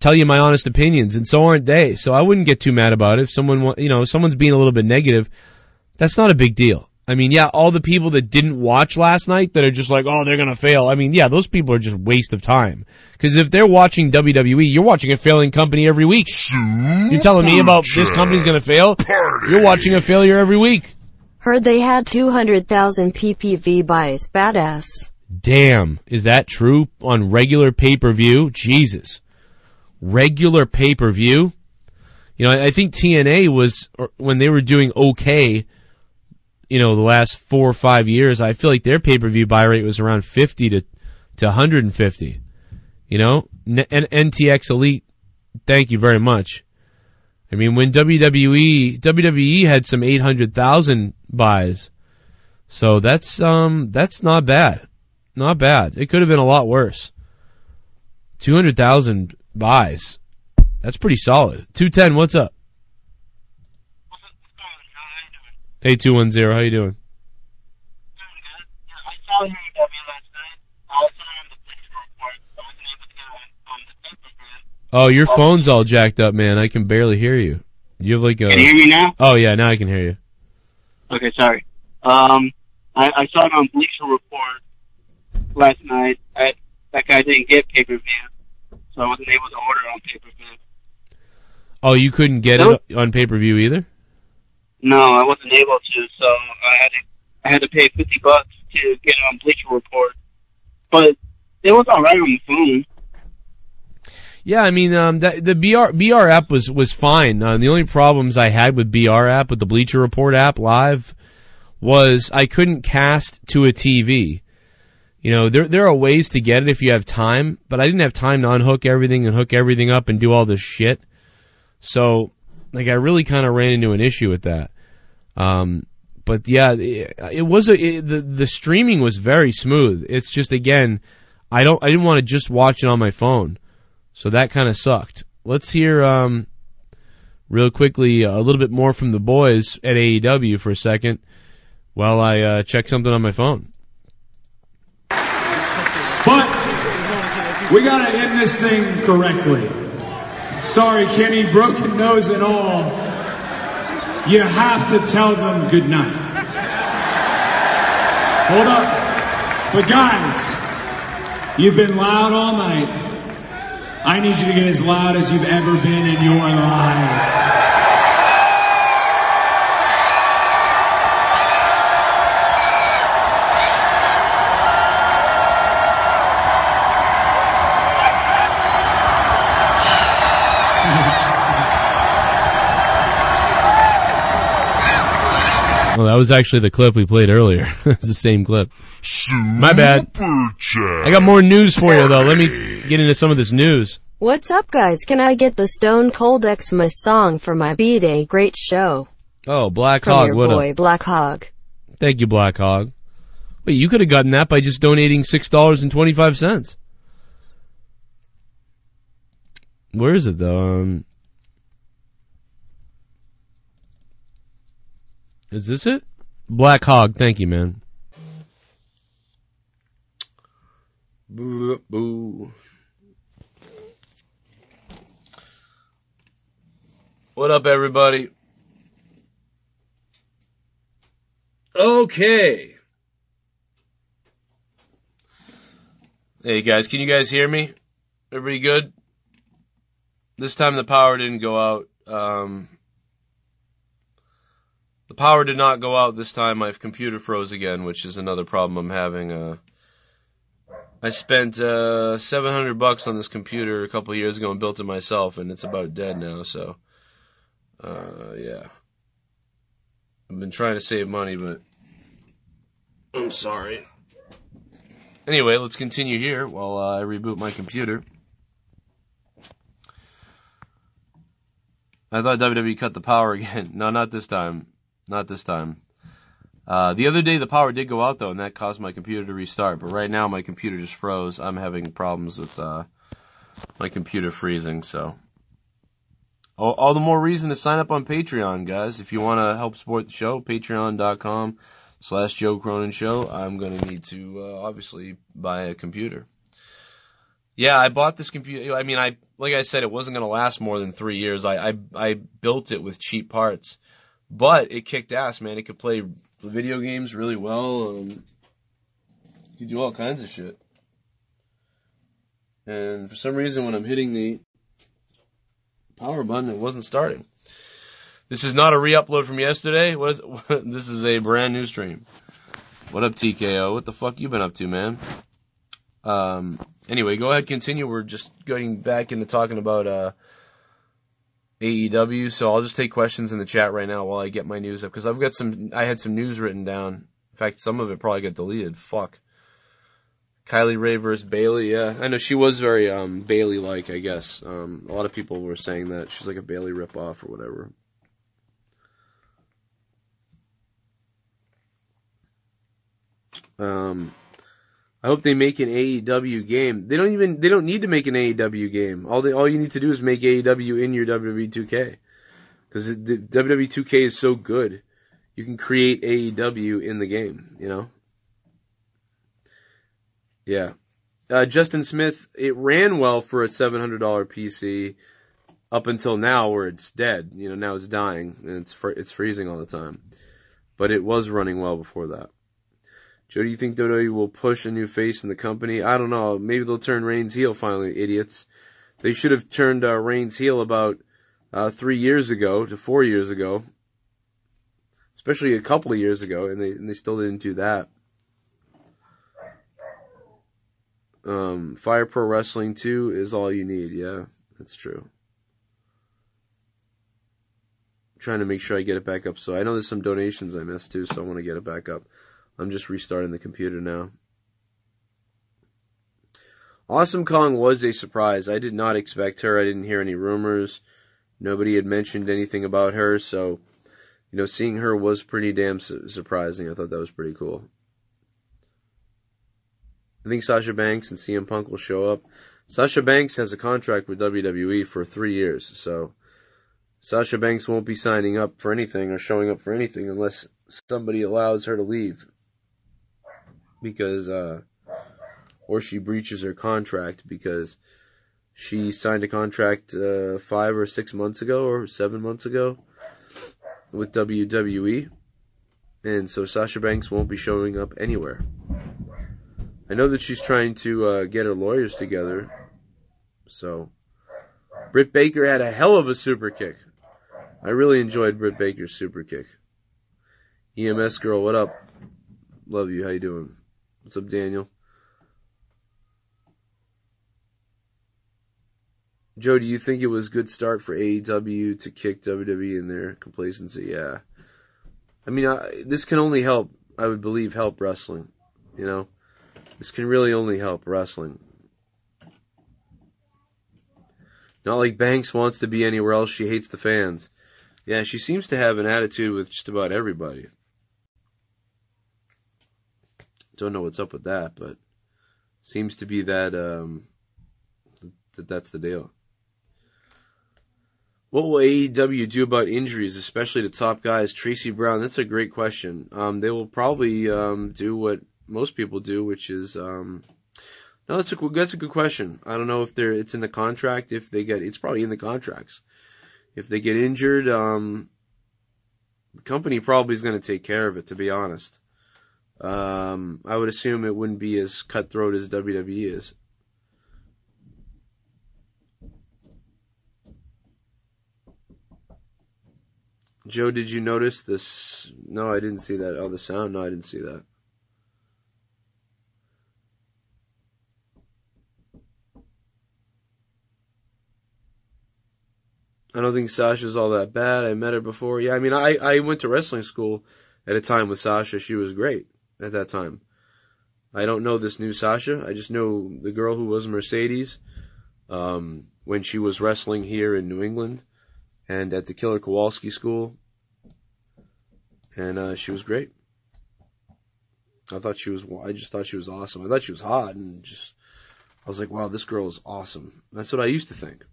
tell you my honest opinions and so aren't they. So I wouldn't get too mad about it. If someone, you know, someone's being a little bit negative, that's not a big deal. I mean, yeah, all the people that didn't watch last night that are just like, oh, they're gonna fail. I mean, yeah, those people are just waste of time. Because if they're watching WWE, you're watching a failing company every week. You're telling me about this company's gonna fail? You're watching a failure every week. Heard they had 200,000 PPV buys. Badass. Damn, is that true on regular pay-per-view? Jesus. Regular pay-per-view? You know, I I think TNA was, or when they were doing okay, you know, the last four or five years, I feel like their pay-per-view buy rate was around 50 to, to 150. You know? N- NTX Elite, thank you very much. I mean, when WWE, WWE had some 800,000 buys. So that's, um, that's not bad. Not bad. It could have been a lot worse. 200,000 buys. That's pretty solid. 210, what's up? Hey, 210, how you doing? Oh, your phone's all jacked up, man. I can barely hear you. You have like a. Can you hear me now? Oh yeah, now I can hear you. Okay, sorry. Um, I, I saw it on Bleacher Report last night. I, that guy didn't get pay per view, so I wasn't able to order on pay per view. Oh, you couldn't get it on pay per view either. No, I wasn't able to, so I had to I had to pay fifty bucks to get on Bleacher Report. But it was alright on the phone. Yeah, I mean, um, the, the BR BR app was was fine. Uh, the only problems I had with BR app, with the Bleacher Report app live, was I couldn't cast to a TV. You know, there there are ways to get it if you have time, but I didn't have time to unhook everything and hook everything up and do all this shit. So, like, I really kind of ran into an issue with that. Um, but yeah, it, it was a it, the the streaming was very smooth. It's just again, I don't I didn't want to just watch it on my phone, so that kind of sucked. Let's hear um, real quickly a little bit more from the boys at AEW for a second while I uh, check something on my phone. But we gotta end this thing correctly. Sorry, Kenny, broken nose and all. You have to tell them good night. Hold up. But guys, you've been loud all night. I need you to get as loud as you've ever been in your life. Well, that was actually the clip we played earlier. it's the same clip. My bad. I got more news for you though. Let me get into some of this news. What's up, guys? Can I get the Stone Cold Xmas song for my B-Day great show? Oh, Black From Hog, your what boy, up? Black Hog. Thank you, Black Hog. Wait, you could have gotten that by just donating six dollars and twenty five cents. Where is it though? Um, is this it? Black Hog, thank you, man. Boo. What up, everybody? Okay. Hey guys, can you guys hear me? Everybody good? This time the power didn't go out. Um, the power did not go out this time. My computer froze again, which is another problem I'm having. Uh, I spent uh, 700 bucks on this computer a couple years ago and built it myself, and it's about dead now. So, uh, yeah. I've been trying to save money, but I'm sorry. Anyway, let's continue here while uh, I reboot my computer. I thought WWE cut the power again. No, not this time. Not this time. Uh, the other day the power did go out though, and that caused my computer to restart. But right now my computer just froze. I'm having problems with uh, my computer freezing. So, all, all the more reason to sign up on Patreon, guys. If you want to help support the show, Patreon.com slash Joe Cronin Show. I'm going to need to uh, obviously buy a computer. Yeah, I bought this computer. I mean, I like I said, it wasn't going to last more than three years. I, I I built it with cheap parts, but it kicked ass, man. It could play video games really well. Um, you could do all kinds of shit. And for some reason, when I'm hitting the power button, it wasn't starting. This is not a re-upload from yesterday. What is, this is a brand new stream. What up, TKO? What the fuck you been up to, man? Um, anyway, go ahead, continue. We're just going back into talking about, uh, AEW. So I'll just take questions in the chat right now while I get my news up. Cause I've got some, I had some news written down. In fact, some of it probably got deleted. Fuck. Kylie Rae versus Bayley. Yeah, I know she was very, um, Bayley-like, I guess. Um, a lot of people were saying that she's like a Bayley ripoff or whatever. Um, I hope they make an AEW game. They don't even they don't need to make an AEW game. All they all you need to do is make AEW in your WWE 2K because the WWE 2K is so good. You can create AEW in the game. You know. Yeah. Uh, Justin Smith, it ran well for a $700 PC up until now where it's dead. You know, now it's dying and it's fr- it's freezing all the time. But it was running well before that. Joe, do you think WWE will push a new face in the company? I don't know. Maybe they'll turn Reigns heel finally, idiots. They should have turned uh, Reigns heel about uh, three years ago to four years ago, especially a couple of years ago, and they and they still didn't do that. Um, Fire Pro Wrestling 2 is all you need. Yeah, that's true. trying to make sure I get it back up. So I know there's some donations I missed too, so I want to get it back up. I'm just restarting the computer now. Awesome Kong was a surprise. I did not expect her. I didn't hear any rumors. Nobody had mentioned anything about her, so you know, seeing her was pretty damn su- surprising. I thought that was pretty cool. I think Sasha Banks and CM Punk will show up. Sasha Banks has a contract with WWE for three years, so Sasha Banks won't be signing up for anything or showing up for anything unless somebody allows her to leave. Because, uh, or she breaches her contract because she signed a contract, uh, five or six months ago or seven months ago with WWE. And so Sasha Banks won't be showing up anywhere. I know that she's trying to, uh, get her lawyers together. So, Britt Baker had a hell of a super kick. I really enjoyed Britt Baker's super kick. EMS girl, what up? Love you. How you doing? What's up, Daniel? Joe, do you think it was a good start for AEW to kick WWE in their complacency? Yeah. I mean, I, this can only help, I would believe, help wrestling. You know? This can really only help wrestling. Not like Banks wants to be anywhere else. She hates the fans. Yeah, she seems to have an attitude with just about everybody. Don't know what's up with that, but seems to be that um that that's the deal. What will AEW do about injuries, especially to top guys? Tracy Brown, that's a great question. Um, they will probably um, do what most people do, which is um, no, that's a that's a good question. I don't know if they're it's in the contract. If they get, it's probably in the contracts. If they get injured, um, the company probably is going to take care of it. To be honest, um, I would assume it wouldn't be as cutthroat as WWE is. Joe, did you notice this? No, I didn't see that. Oh, the sound? No, I didn't see that. I don't think Sasha's all that bad. I met her before. Yeah, I mean, I, I went to wrestling school at a time with Sasha. She was great at that time. I don't know this new Sasha. I just know the girl who was Mercedes, um, when she was wrestling here in New England and at the Killer Kowalski school. And, uh, she was great. I thought she was, I just thought she was awesome. I thought she was hot and just, I was like, wow, this girl is awesome. That's what I used to think.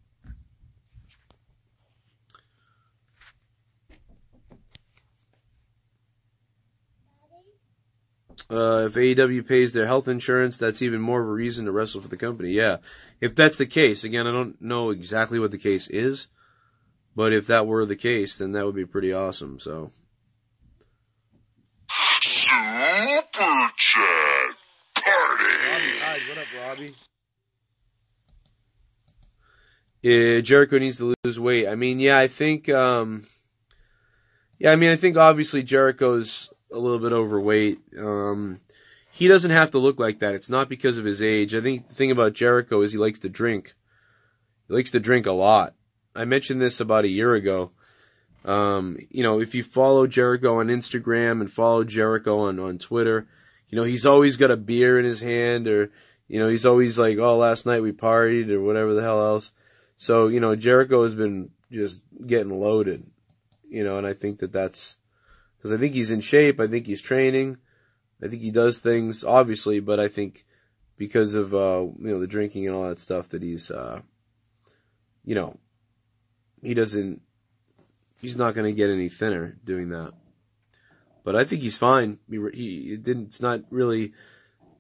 Uh, if AEW pays their health insurance, that's even more of a reason to wrestle for the company. Yeah. If that's the case, again, I don't know exactly what the case is, but if that were the case, then that would be pretty awesome, so. Super Chat Party. what up, Robbie? Yeah, Jericho needs to lose weight. I mean, yeah, I think, um, yeah, I mean, I think obviously Jericho's a little bit overweight. Um, he doesn't have to look like that. It's not because of his age. I think the thing about Jericho is he likes to drink. He likes to drink a lot. I mentioned this about a year ago. Um, you know, if you follow Jericho on Instagram and follow Jericho on, on Twitter, you know, he's always got a beer in his hand or, you know, he's always like, oh, last night we partied or whatever the hell else. So, you know, Jericho has been just getting loaded, you know, and I think that that's, because I think he's in shape. I think he's training. I think he does things obviously, but I think because of uh, you know the drinking and all that stuff that he's uh, you know he doesn't he's not going to get any thinner doing that. But I think he's fine. He, he it didn't it's not really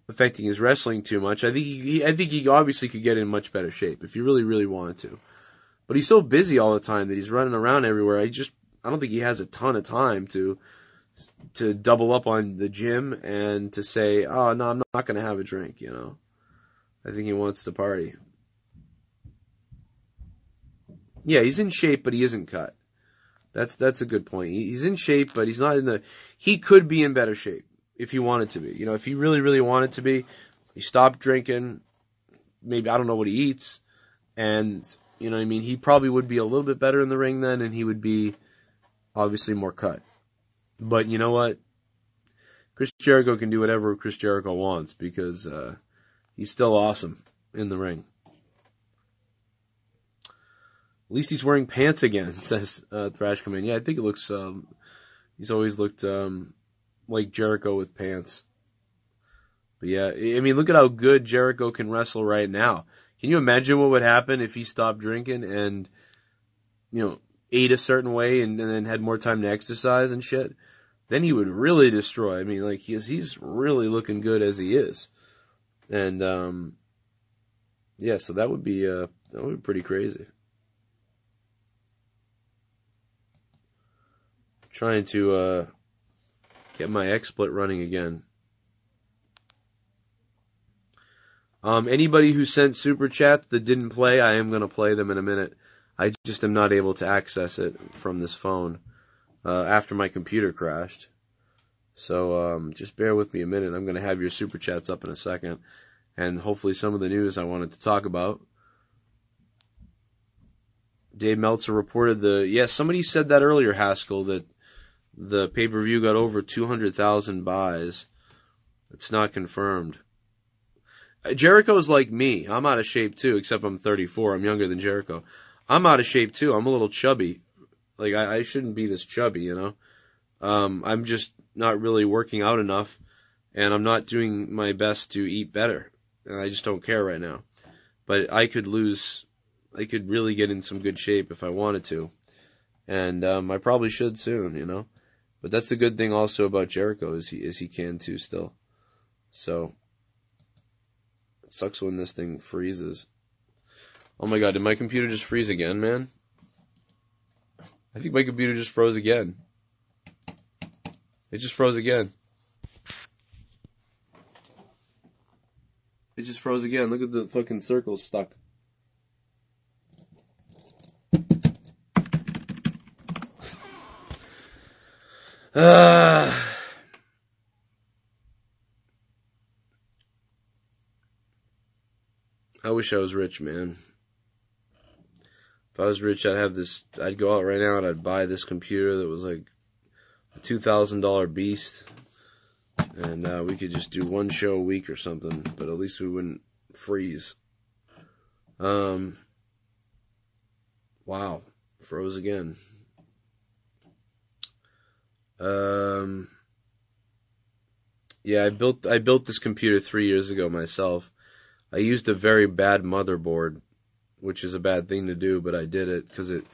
affecting his wrestling too much. I think he, he I think he obviously could get in much better shape if he really really wanted to. But he's so busy all the time that he's running around everywhere. I just I don't think he has a ton of time to to double up on the gym and to say, "Oh no, I'm not going to have a drink." You know, I think he wants to party. Yeah, he's in shape, but he isn't cut. That's that's a good point. He's in shape, but he's not in the. He could be in better shape if he wanted to be. You know, if he really really wanted to be, he stopped drinking. maybe I don't know what he eats, and you know I mean. He probably would be a little bit better in the ring then, and he would be obviously more cut. But you know what? Chris Jericho can do whatever Chris Jericho wants because uh, he's still awesome in the ring. At least he's wearing pants again, says uh, Thrash Command. Yeah, I think it looks. Um, he's always looked um, like Jericho with pants. But yeah, I mean, look at how good Jericho can wrestle right now. Can you imagine what would happen if he stopped drinking and, you know, ate a certain way and, and then had more time to exercise and shit? Then he would really destroy. I mean, like he's he's really looking good as he is, and um, yeah, so that would be uh that would be pretty crazy. Trying to uh get my XSplit running again. Um, anybody who sent super chats that didn't play, I am to play them in a minute. I just am not able to access it from this phone uh, after my computer crashed. So um, just bear with me a minute. I'm going to have your super chats up in a second, and hopefully some of the news I wanted to talk about. Dave Meltzer reported the yes. Yeah, somebody said that earlier, Haskell, that the pay per view got over 200,000 buys. It's not confirmed. Jericho's like me. I'm out of shape too, except I'm 34. I'm younger than Jericho. I'm out of shape too. I'm a little chubby. Like I, I shouldn't be this chubby, you know. Um, I'm just not really working out enough, and I'm not doing my best to eat better. And I just don't care right now. But I could lose. I could really get in some good shape if I wanted to, and um, I probably should soon, you know. But that's the good thing also about Jericho is he is he can too still. So it sucks when this thing freezes. Oh my god, did my computer just freeze again, man? I think my computer just froze again. It just froze again. It just froze again. Look at the fucking circles stuck. Uh, I wish I was rich, man. If I was rich, I'd have this. I'd go out right now and I'd buy this computer that was like a two thousand dollar beast, and uh, we could just do one show a week or something. But at least we wouldn't freeze. Um. Wow, froze again. Um. Yeah, I built I built this computer three years ago myself. I used a very bad motherboard which is a bad thing to do, but I did it because it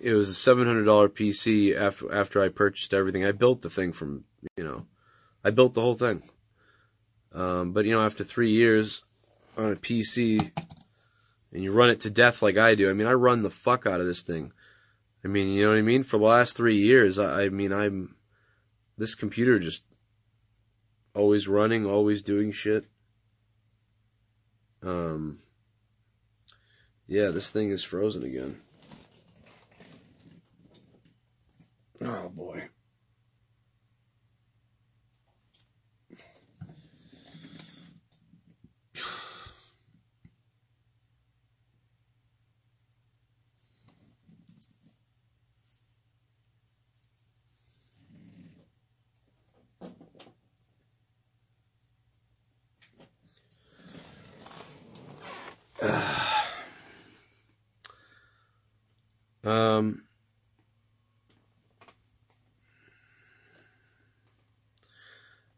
it was a seven hundred dollar PC after after I purchased everything. I built the thing from you know, I built the whole thing. Um, but you know, after three years on a PC, and you run it to death like I do. I mean, I run the fuck out of this thing. I mean, you know what I mean? For the last three years, I, I mean, I'm this computer just always running, always doing shit. Um, yeah, this thing is frozen again. Oh boy. Um,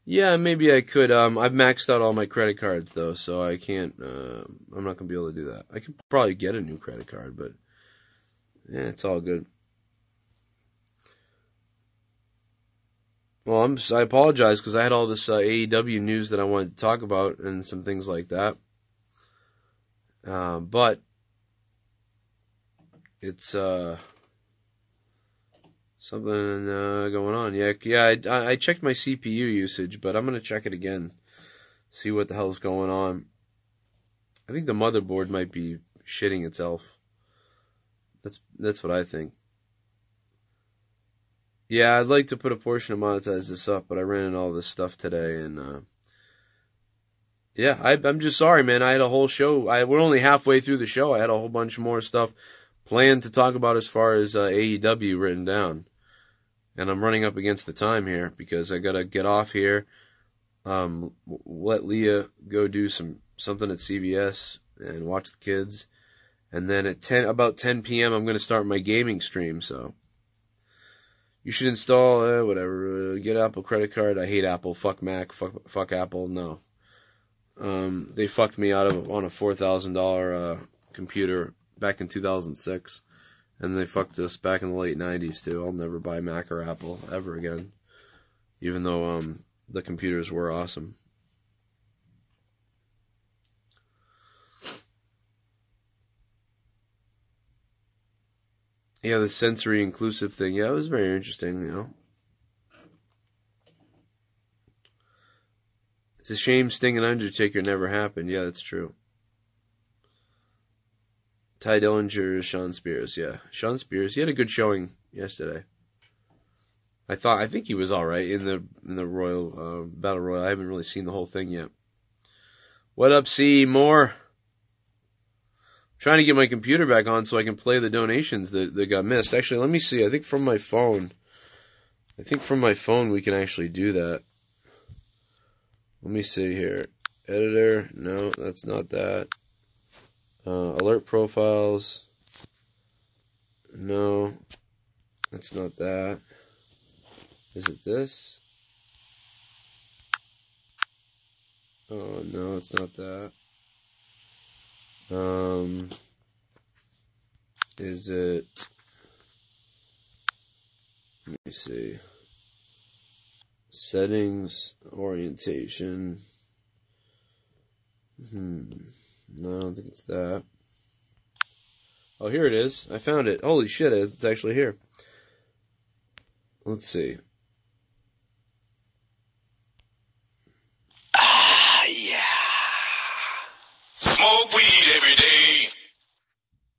yeah, maybe I could. Um, I've maxed out all my credit cards though, so I can't. Uh, I'm not gonna be able to do that. I could probably get a new credit card, but yeah, it's all good. Well, I'm. I apologize because I had all this uh, AEW news that I wanted to talk about and some things like that. Uh, but it's uh something uh, going on. Yeah, yeah. I, I checked my CPU usage, but I'm gonna check it again, see what the hell's going on. I think the motherboard might be shitting itself. That's that's what I think. Yeah, I'd like to put a portion of monetize this up, but I ran into all this stuff today, and uh, Yeah, I, I'm just sorry, man. I had a whole show. I we're only halfway through the show. I had a whole bunch more stuff planned to talk about as far as uh, AEW written down, and I'm running up against the time here because I gotta get off here. Um, let Leah go do some something at CVS and watch the kids, and then at 10 about 10 p.m. I'm gonna start my gaming stream. So you should install uh, whatever. Uh, get Apple credit card. I hate Apple. Fuck Mac. Fuck fuck Apple. No. Um, they fucked me out of on a four thousand dollar uh, computer back in 2006, and they fucked us back in the late 90s too. I'll never buy Mac or Apple ever again, even though um, the computers were awesome. Yeah, the sensory inclusive thing. Yeah, it was very interesting. You know. It's a shame Sting and Undertaker never happened. Yeah, that's true. Tye Dillinger, Shawn Spears. Yeah, Shawn Spears. He had a good showing yesterday. I thought I think he was all right in the in the Royal uh, Battle Royal. I haven't really seen the whole thing yet. What up, C? More. trying to get my computer back on so I can play the donations that, that got missed. Actually, let me see. I think from my phone. I think from my phone we can actually do that. Let me see here. Editor. No, that's not that. Uh, alert profiles. No, that's not that. Is it this? Oh no, it's not that. Um, is it? Let me see. Settings, orientation. Hmm. No, I don't think it's that. Oh, here it is. I found it. Holy shit, it's actually here. Let's see. Ah, yeah. Smoke weed every day.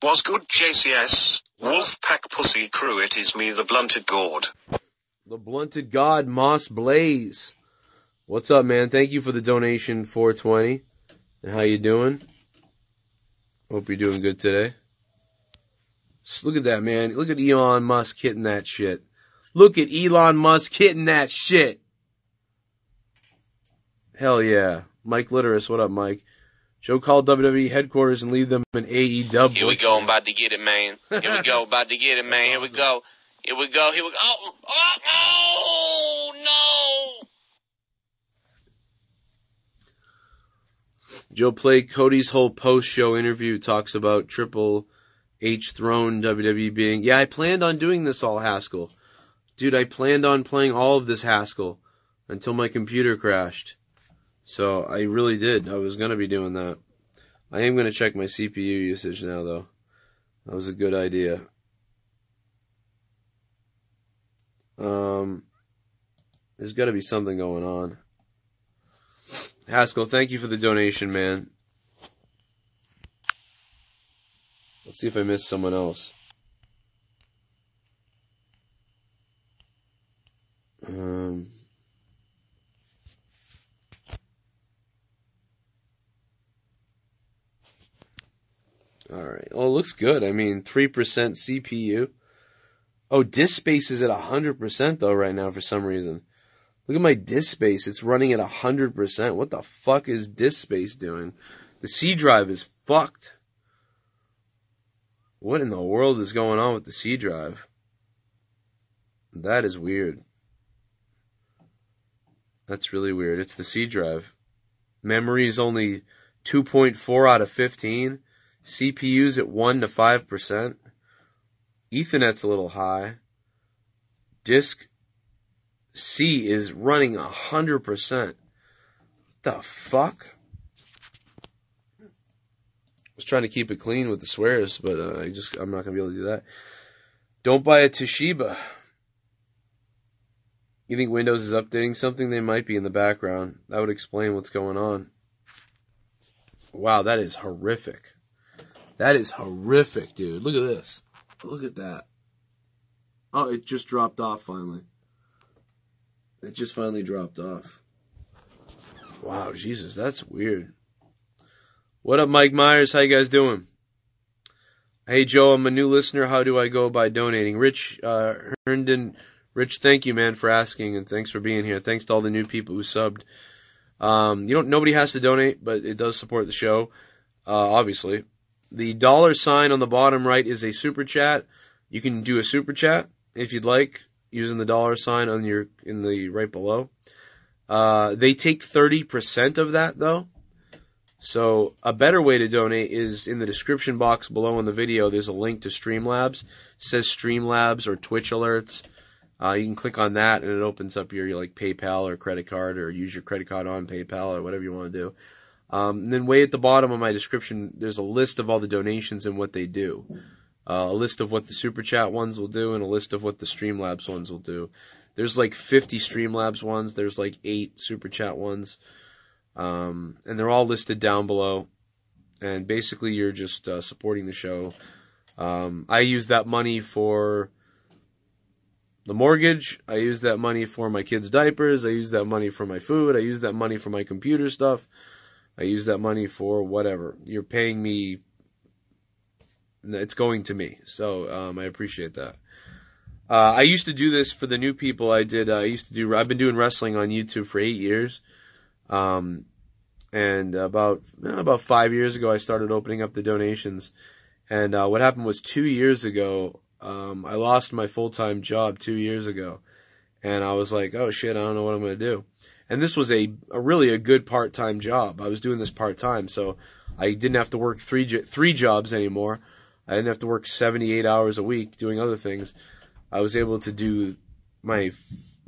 Was good JCS. Wolfpack Pussy Crew it is me the blunted gourd. The blunted god Moss Blaze. What's up, man? Thank you for the donation 420. And how you doing? Hope you're doing good today. Just look at that, man. Look at Elon Musk hitting that shit. Look at Elon Musk hitting that shit. Hell yeah. Mike Litteris, what up, Mike? Joe called WWE headquarters and leave them in AEW. Here we go. I'm about to get it, man. Here we go. About to get it, man. Here we go. Here we go. Here we go. Oh, oh, oh no. Joe played Cody's whole post-show interview talks about Triple H throne WWE being. Yeah, I planned on doing this all Haskell. Dude, I planned on playing all of this Haskell until my computer crashed. So I really did. I was gonna be doing that. I am gonna check my CPU usage now though. That was a good idea. Um, there's gotta be something going on. Haskell, thank you for the donation, man. Let's see if I missed someone else. Um, all right. Well, it looks good. I mean, 3% CPU. Oh, disk space is at 100% though right now for some reason. Look at my disk space. It's running at 100%. What the fuck is disk space doing? The C drive is fucked. What in the world is going on with the C drive? That is weird. That's really weird. It's the C drive. Memory is only 2.4 out of 15. CPU's at 1 to 5%. Ethernet's a little high. Disk C is running a 100%. The fuck? I was trying to keep it clean with the swears, but uh, I just I'm not gonna be able to do that. Don't buy a Toshiba. You think Windows is updating something? They might be in the background. That would explain what's going on. Wow, that is horrific. That is horrific, dude. Look at this. Look at that. Oh, it just dropped off finally. It just finally dropped off. Wow, Jesus, that's weird. What up, Mike Myers? How you guys doing? Hey, Joe, I'm a new listener. How do I go by donating? Rich uh, Herndon, Rich, thank you, man, for asking, and thanks for being here. Thanks to all the new people who subbed. Um, you don't. Nobody has to donate, but it does support the show. Uh, obviously, the dollar sign on the bottom right is a super chat. You can do a super chat if you'd like using the dollar sign on your in the right below. Uh, they take 30% of that though. So a better way to donate is in the description box below in the video. There's a link to Streamlabs. It says Streamlabs or Twitch alerts. Uh, you can click on that and it opens up your, like PayPal or credit card or use your credit card on PayPal or whatever you want to do. Um, and then way at the bottom of my description, there's a list of all the donations and what they do. Uh, a list of what the Super Chat ones will do and a list of what the Streamlabs ones will do. There's like 50 Streamlabs ones. There's like eight Super Chat ones. Um, and they're all listed down below. And basically you're just, uh, supporting the show. Um, I use that money for the mortgage. I use that money for my kids' diapers. I use that money for my food. I use that money for my computer stuff. I use that money for whatever. You're paying me. It's going to me. So, um, I appreciate that. Uh, I used to do this for the new people. I did, uh, I used to do, I've been doing wrestling on YouTube for eight years. Um, and about, eh, about five years ago, I started opening up the donations. And, uh, what happened was two years ago, um, I lost my full-time job two years ago. And I was like, oh shit, I don't know what I'm going to do. And this was a, a really a good part-time job. I was doing this part-time, so I didn't have to work three, three jobs anymore. I didn't have to work 78 hours a week doing other things. I was able to do my, you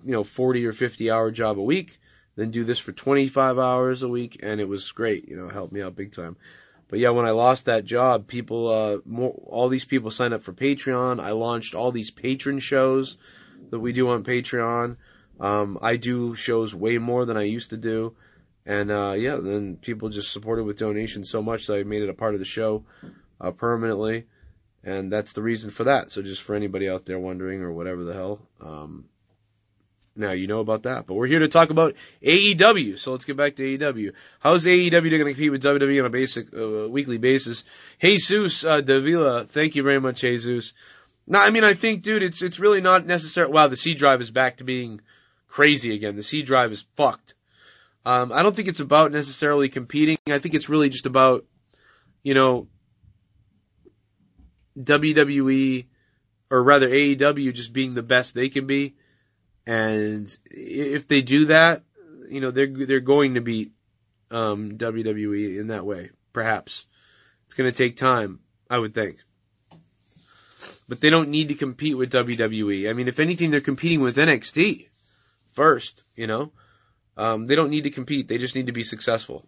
know, 40 or 50 hour job a week, then do this for 25 hours a week, and it was great. You know, helped me out big time. But yeah, when I lost that job, people, uh, more, all these people signed up for Patreon. I launched all these patron shows that we do on Patreon. Um, I do shows way more than I used to do. And, uh, yeah, then people just supported with donations so much that I made it a part of the show, uh, permanently. And that's the reason for that. So just for anybody out there wondering or whatever the hell, um, now you know about that. But we're here to talk about AEW. So let's get back to AEW. How's AEW going to compete with WWE on a basic, uh, weekly basis? Jesus, uh, Davila, thank you very much, Jesus. No, I mean, I think, dude, it's, it's really not necessary. Wow, the C drive is back to being crazy again. The C drive is fucked. Um, I don't think it's about necessarily competing. I think it's really just about, you know, WWE, or rather AEW just being the best they can be. And if they do that, you know, they're, they're going to beat, um, WWE in that way. Perhaps. It's gonna take time, I would think. But they don't need to compete with WWE. I mean, if anything, they're competing with NXT first, you know? Um, they don't need to compete. They just need to be successful.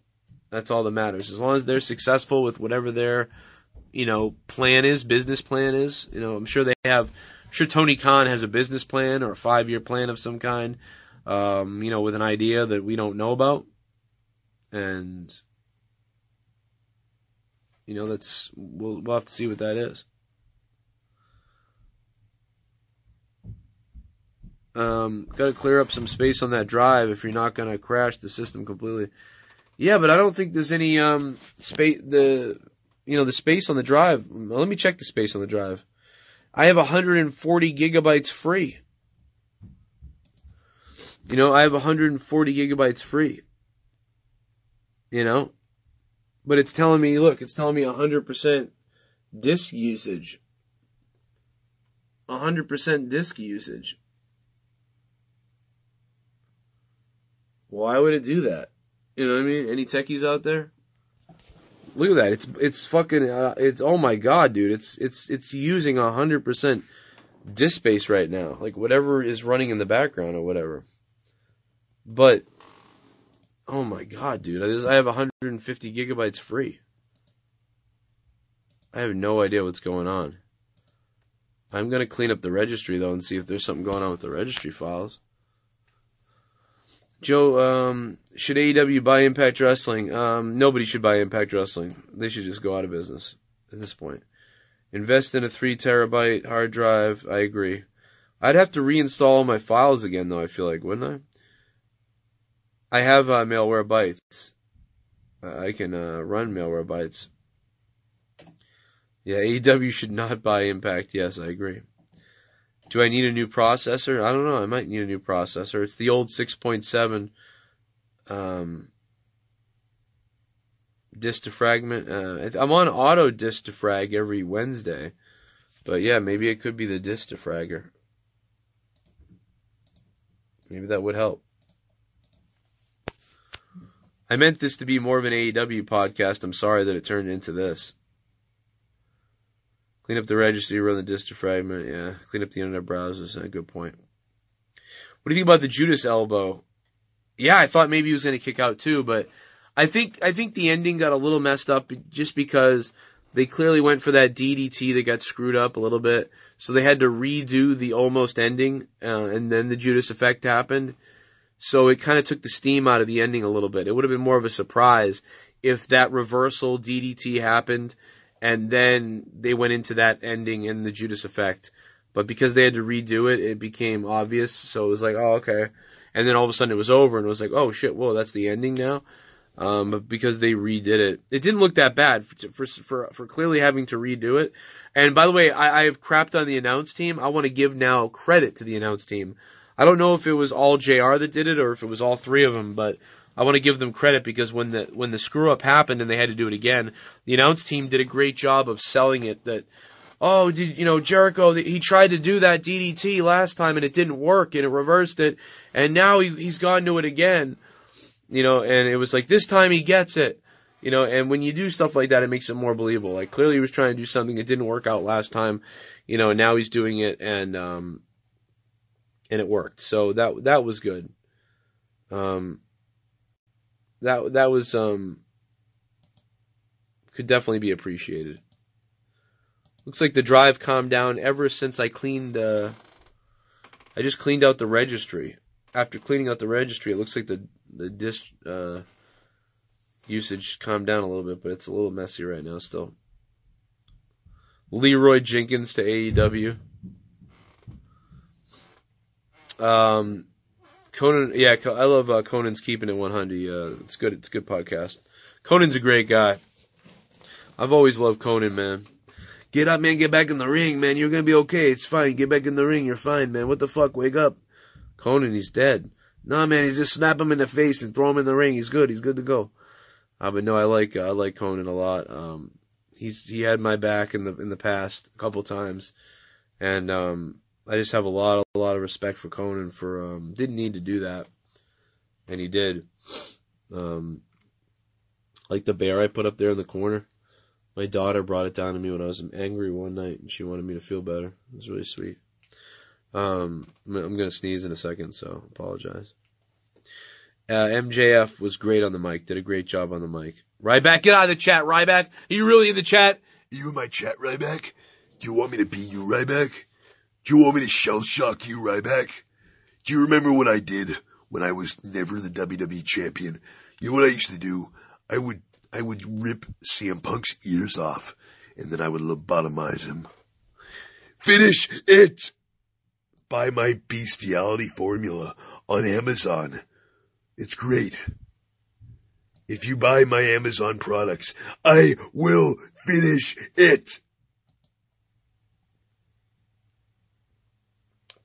That's all that matters. As long as they're successful with whatever their, you know, plan is, business plan is, you know, I'm sure they have, I'm sure Tony Khan has a business plan or a five year plan of some kind, um, you know, with an idea that we don't know about. And, you know, that's, we'll, we'll have to see what that is. Um, gotta clear up some space on that drive if you're not gonna crash the system completely. Yeah, but I don't think there's any, um, space, the, you know, the space on the drive. Let me check the space on the drive. I have 140 gigabytes free. You know, I have 140 gigabytes free. You know? But it's telling me, look, it's telling me 100% disk usage. 100% disk usage. Why would it do that? You know what I mean? Any techies out there? Look at that. It's it's fucking uh, it's oh my god, dude. It's it's it's using a hundred percent disk space right now. Like whatever is running in the background or whatever. But oh my god, dude. I, just, I have 150 gigabytes free. I have no idea what's going on. I'm gonna clean up the registry though and see if there's something going on with the registry files. Joe, um, should AEW buy Impact Wrestling? Um, nobody should buy Impact Wrestling. They should just go out of business at this point. Invest in a three terabyte hard drive. I agree. I'd have to reinstall all my files again though, I feel like, wouldn't I I have uh, Malwarebytes. I can uh, run Malwarebytes. Yeah, AEW should not buy Impact. Yes, I agree. Do I need a new processor? I don't know. I might need a new processor. It's the old 6.7 um, disk defragment. Uh, I'm on auto disk defrag every Wednesday, but yeah, maybe it could be the disk defragger. Maybe that would help. I meant this to be more of an AEW podcast. I'm sorry that it turned into this. Clean up the registry, run the disk defragment. Yeah, clean up the internet browsers. A good point. What do you think about the Judas elbow? Yeah, I thought maybe he was going to kick out too, but I think I think the ending got a little messed up just because they clearly went for that DDT that got screwed up a little bit, so they had to redo the almost ending, uh, and then the Judas effect happened. So it kind of took the steam out of the ending a little bit. It would have been more of a surprise if that reversal DDT happened and then they went into that ending in the Judas effect. But because they had to redo it, it became obvious. So it was like, oh, okay. And then all of a sudden it was over and it was like, oh shit, whoa, that's the ending now. Um, but because they redid it, it didn't look that bad for, for, for clearly having to redo it. And by the way, I, I have crapped on the announce team. I want to give now credit to the announce team. I don't know if it was all JR that did it or if it was all three of them, but I want to give them credit because when the when the screw up happened and they had to do it again, the announce team did a great job of selling it that oh, did you know Jericho he tried to do that DDT last time and it didn't work and it reversed it and now he, he's gone to it again. You know, and it was like this time he gets it. You know, and when you do stuff like that, it makes it more believable. Like clearly he was trying to do something that didn't work out last time, you know, and now he's doing it and um and it worked. So that that was good. Um that that was um could definitely be appreciated. Looks like the drive calmed down ever since I cleaned uh I just cleaned out the registry. After cleaning out the registry, it looks like the the disk uh usage calmed down a little bit, but it's a little messy right now still. Leroy Jenkins to AEW. Um, Konnan, yeah, I love uh, Konnan's keeping it 100. Uh, it's good. It's a good podcast. Konnan's a great guy. I've always loved Konnan, man. Get up, man. Get back in the ring, man. You're gonna be okay. It's fine. Get back in the ring. You're fine, man. What the fuck? Wake up. Konnan, he's dead. Nah, man. He's just snap him in the face and throw him in the ring. He's good. He's good to go. Uh, but no, I like uh, I like Konnan a lot. Um, he's he had my back in the in the past a couple times, and um, I just have a lot a lot of respect for Konnan for um, didn't need to do that, and he did. Um, like the bear I put up there in the corner. My daughter brought it down to me when I was angry one night, and she wanted me to feel better. It was really sweet. Um, I'm gonna sneeze in a second, so apologize. Uh, MJF was great on the mic. Did a great job on the mic. Ryback, get out of the chat. Ryback, are you really in the chat? Are You in my chat, Ryback? Do you want me to be you, Ryback? Do you want me to shell shock you, Ryback? Do you remember what I did when I was never the WWE champion? You know what I used to do? I would, I would rip CM Punk's ears off, and then I would lobotomize him. Finish it! Buy my bestiality formula on Amazon. It's great. If you buy my Amazon products, I will finish it.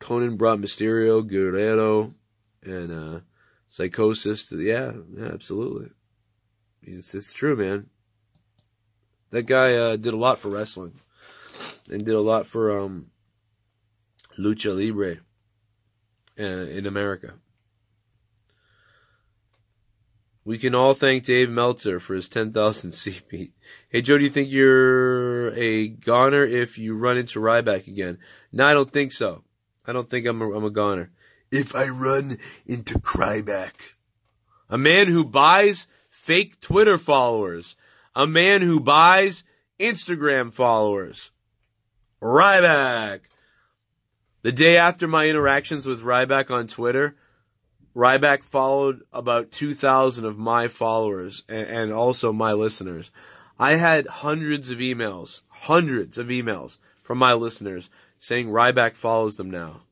Konnan brought Mysterio, Guerrero, and uh, Psicosis. To, yeah, yeah, absolutely. It's, it's true, man. That guy uh, did a lot for wrestling, and did a lot for um, lucha libre uh, in America. We can all thank Dave Meltzer for his 10,000 CP. Hey Joe, do you think you're a goner if you run into Ryback again? No, I don't think so. I don't think I'm a, I'm a goner. If I run into Cryback. A man who buys fake Twitter followers. A man who buys Instagram followers. Ryback. The day after my interactions with Ryback on Twitter, Ryback followed about 2,000 of my followers and, and, also my listeners. I had hundreds of emails, hundreds of emails from my listeners saying Ryback follows them now.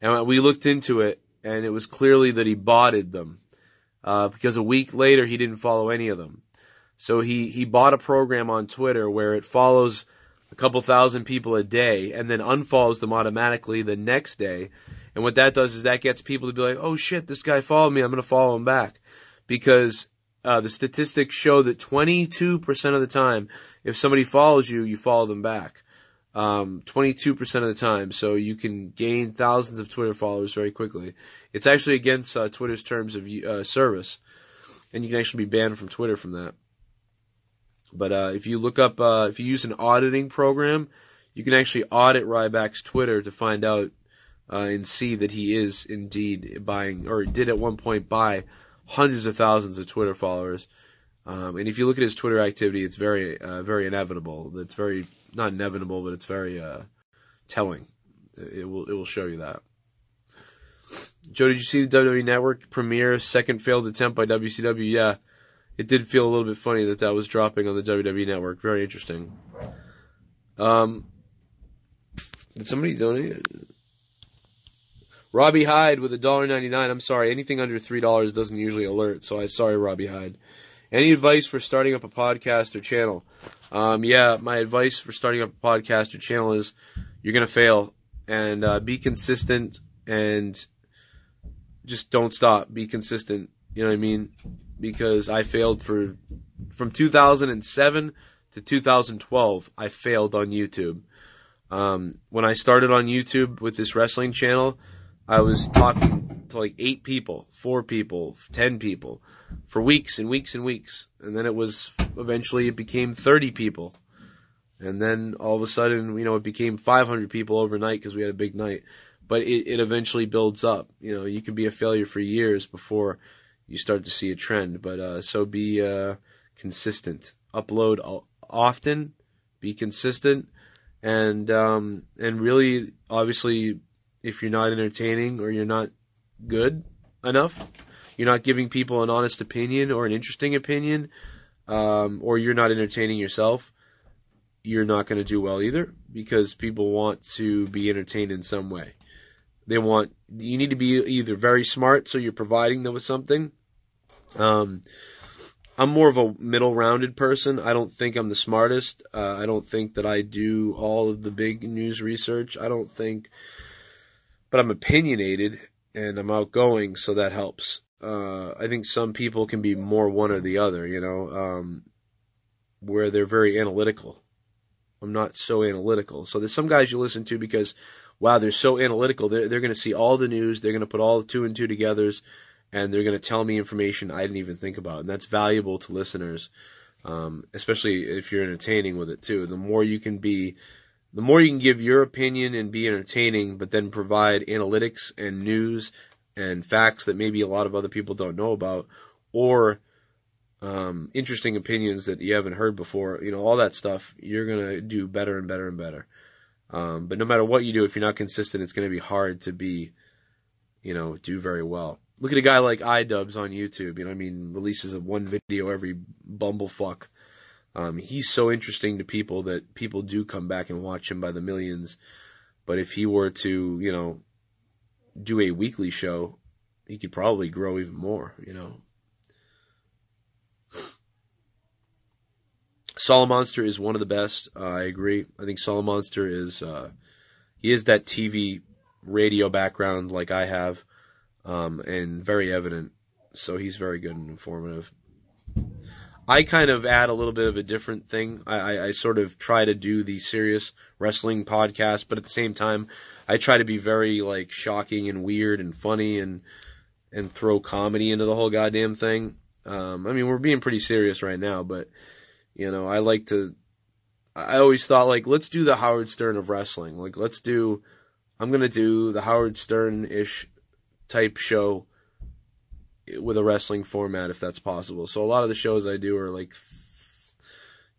And we looked into it and it was clearly that he botted them. uh, because a week later he didn't follow any of them. So he, he bought a program on Twitter where it follows a couple thousand people a day and then unfollows them automatically the next day. And what that does is that gets people to be like, oh shit, this guy followed me, I'm gonna follow him back. Because, uh, the statistics show that 22% of the time, if somebody follows you, you follow them back. Um, 22% of the time, so you can gain thousands of Twitter followers very quickly. It's actually against uh, Twitter's terms of uh, service, and you can actually be banned from Twitter from that. But uh, if you look up, uh, if you use an auditing program, you can actually audit Ryback's Twitter to find out uh, and see that he is indeed buying, or did at one point buy hundreds of thousands of Twitter followers. Um, and if you look at his Twitter activity, it's very, uh, very inevitable. It's very not inevitable, but it's very uh, telling. It will, it will show you that. Joe, did you see the WWE Network premiere second failed attempt by WCW? Yeah, it did feel a little bit funny that that was dropping on the WWE Network. Very interesting. Um, did somebody donate? Robbie Hyde with a dollar ninety nine. I'm sorry, anything under three dollars doesn't usually alert, so I'm sorry, Robbie Hyde. Any advice for starting up a podcast or channel? Um, yeah, my advice for starting up a podcast or channel is you're gonna fail and uh, be consistent and just don't stop. Be consistent. You know what I mean? Because I failed for from 2007 to 2012. I failed on YouTube. Um, when I started on YouTube with this wrestling channel, I was talking to like eight people, four people, ten people for weeks and weeks and weeks. And then it was eventually it became 30 people. And then all of a sudden, you know, it became 500 people overnight because we had a big night. But it, it eventually builds up. You know, you can be a failure for years before you start to see a trend. But, uh, so be, uh, consistent. Upload often. Be consistent. And, um, and really, obviously, if you're not entertaining or you're not good enough, you're not giving people an honest opinion or an interesting opinion, um, or you're not entertaining yourself, you're not going to do well either because people want to be entertained in some way. They want, you need to be either very smart so you're providing them with something. Um, I'm more of a middle rounded person. I don't think I'm the smartest. Uh, I don't think that I do all of the big news research. I don't think, but I'm opinionated and I'm outgoing, so that helps uh, I think some people can be more one or the other, you know, um, where they're very analytical. I'm not so analytical. So there's some guys you listen to because, wow, they're so analytical. They're, they're going to see all the news. They're going to put all the two and two togethers and they're going to tell me information I didn't even think about. And that's valuable to listeners. Um, especially if you're entertaining with it too. The more you can be, the more you can give your opinion and be entertaining, but then provide analytics and news and facts that maybe a lot of other people don't know about, or um, interesting opinions that you haven't heard before. You know, all that stuff. You're gonna do better and better and better. Um, but no matter what you do, if you're not consistent, it's gonna be hard to be, you know, do very well. Look at a guy like iDubbbz on YouTube. You know, I mean, releases of one video every bumblefuck. Um, he's so interesting to people that people do come back and watch him by the millions. But if he were to, you know, do a weekly show, he could probably grow even more, you know. Solomonster is one of the best. Uh, I agree. I think Solomonster is, uh, he is that TV radio background like I have, um, and very evident. So he's very good and informative. I kind of add a little bit of a different thing. I, I, I sort of try to do the serious wrestling podcast, but at the same time, I try to be very like shocking and weird and funny and and throw comedy into the whole goddamn thing. Um, I mean, we're being pretty serious right now, but you know, I like to. I always thought like, let's do the Howard Stern of wrestling. Like, let's do. I'm gonna do the Howard Stern ish type show with a wrestling format if that's possible. So a lot of the shows I do are like,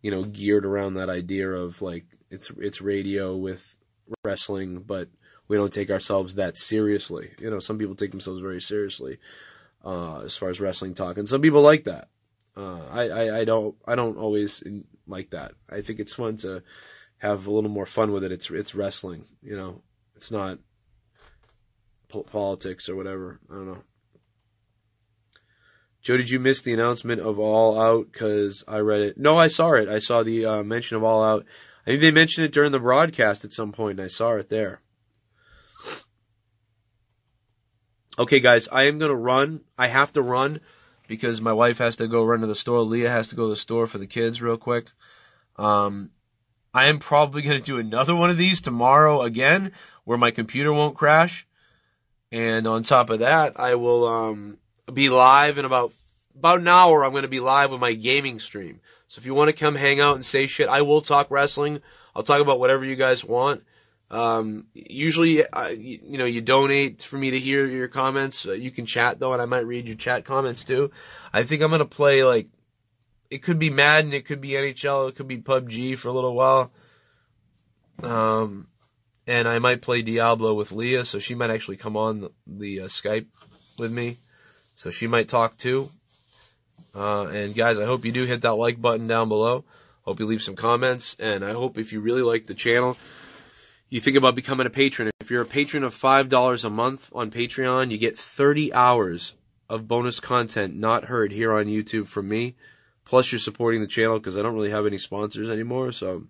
you know, geared around that idea of like it's it's radio with wrestling, but we don't take ourselves that seriously. You know, some people take themselves very seriously uh, as far as wrestling talk, and some people like that. Uh, I, I I don't I don't always like that. I think it's fun to have a little more fun with it. It's it's wrestling. You know, it's not po- politics or whatever. I don't know. Joe, did you miss the announcement of All Out? Cause I read it. No, I saw it. I saw the uh, mention of All Out. I think they mentioned it during the broadcast at some point, and I saw it there. Okay, guys, I am gonna run. I have to run because my wife has to go run to the store. Leah has to go to the store for the kids real quick. Um, I am probably gonna do another one of these tomorrow again, where my computer won't crash. And on top of that, I will um, be live in about about an hour. I'm going to be live with my gaming stream. So if you want to come hang out and say shit, I will talk wrestling. I'll talk about whatever you guys want. Um, usually, uh, you, know, you donate for me to hear your comments. Uh, you can chat though, and I might read your chat comments too. I think I'm going to play like it could be Madden, it could be NHL, it could be PUBG for a little while. Um, and I might play Diablo with Leah, so she might actually come on the, the uh, Skype with me. So she might talk too. Uh, and guys, I hope you do hit that like button down below. Hope you leave some comments, and I hope if you really like the channel, you think about becoming a patron. If you're a patron of $5 a month on Patreon, you get 30 hours of bonus content not heard here on YouTube from me. Plus you're supporting the channel because I don't really have any sponsors anymore, so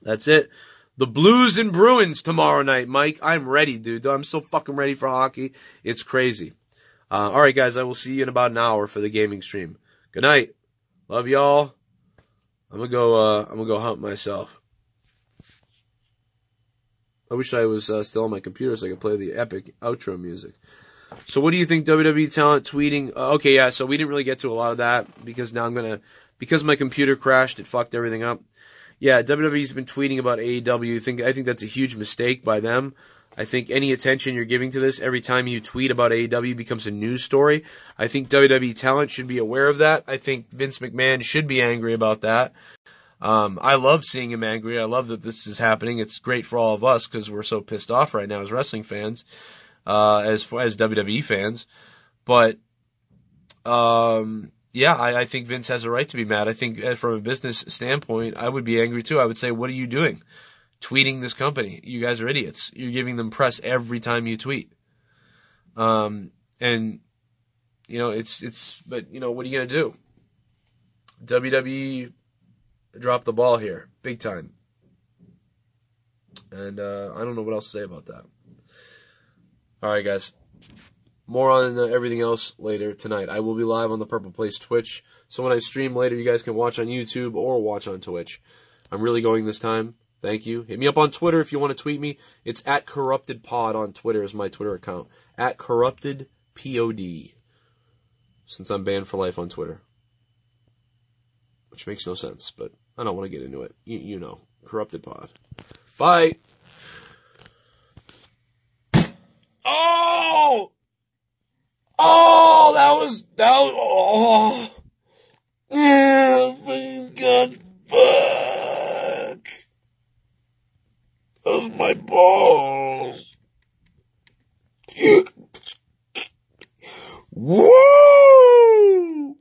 that's it. The Blues and Bruins tomorrow night, Mike. I'm ready, dude. I'm so fucking ready for hockey. It's crazy. Uh, alright guys, I will see you in about an hour for the gaming stream. Good night. Love y'all. I'm gonna go, uh, I'm gonna go hunt myself. I wish I was uh, still on my computer so I could play the epic outro music. So what do you think WWE talent tweeting? Uh, okay, yeah, so we didn't really get to a lot of that because now I'm gonna, because my computer crashed, it fucked everything up. Yeah, WWE's been tweeting about AEW. Think, I think that's a huge mistake by them. I think any attention you're giving to this every time you tweet about AEW becomes a news story. I think WWE talent should be aware of that. I think Vince McMahon should be angry about that. Um, I love seeing him angry. I love that this is happening. It's great for all of us because we're so pissed off right now as wrestling fans, uh, as as WWE fans. But um, yeah, I, I think Vince has a right to be mad. I think uh, from a business standpoint, I would be angry too. I would say, what are you doing? Tweeting this company. You guys are idiots. You're giving them press every time you tweet. Um, and, you know, it's, it's, but, you know, what are you going to do? WWE dropped the ball here, big time. And, uh, I don't know what else to say about that. Alright, guys. More on uh, everything else later tonight. I will be live on the Purple Place Twitch. So when I stream later, you guys can watch on YouTube or watch on Twitch. I'm really going this time. Thank you. Hit me up on Twitter if you want to tweet me. It's at Corrupted Pod on Twitter is my Twitter account. At Corrupted Pod. Since I'm banned for life on Twitter. Which makes no sense, but I don't want to get into it. You, you know. Corrupted Pod. Bye! Oh! Oh, that was, that was, oh. Yeah, God, fuck of my balls. Woo!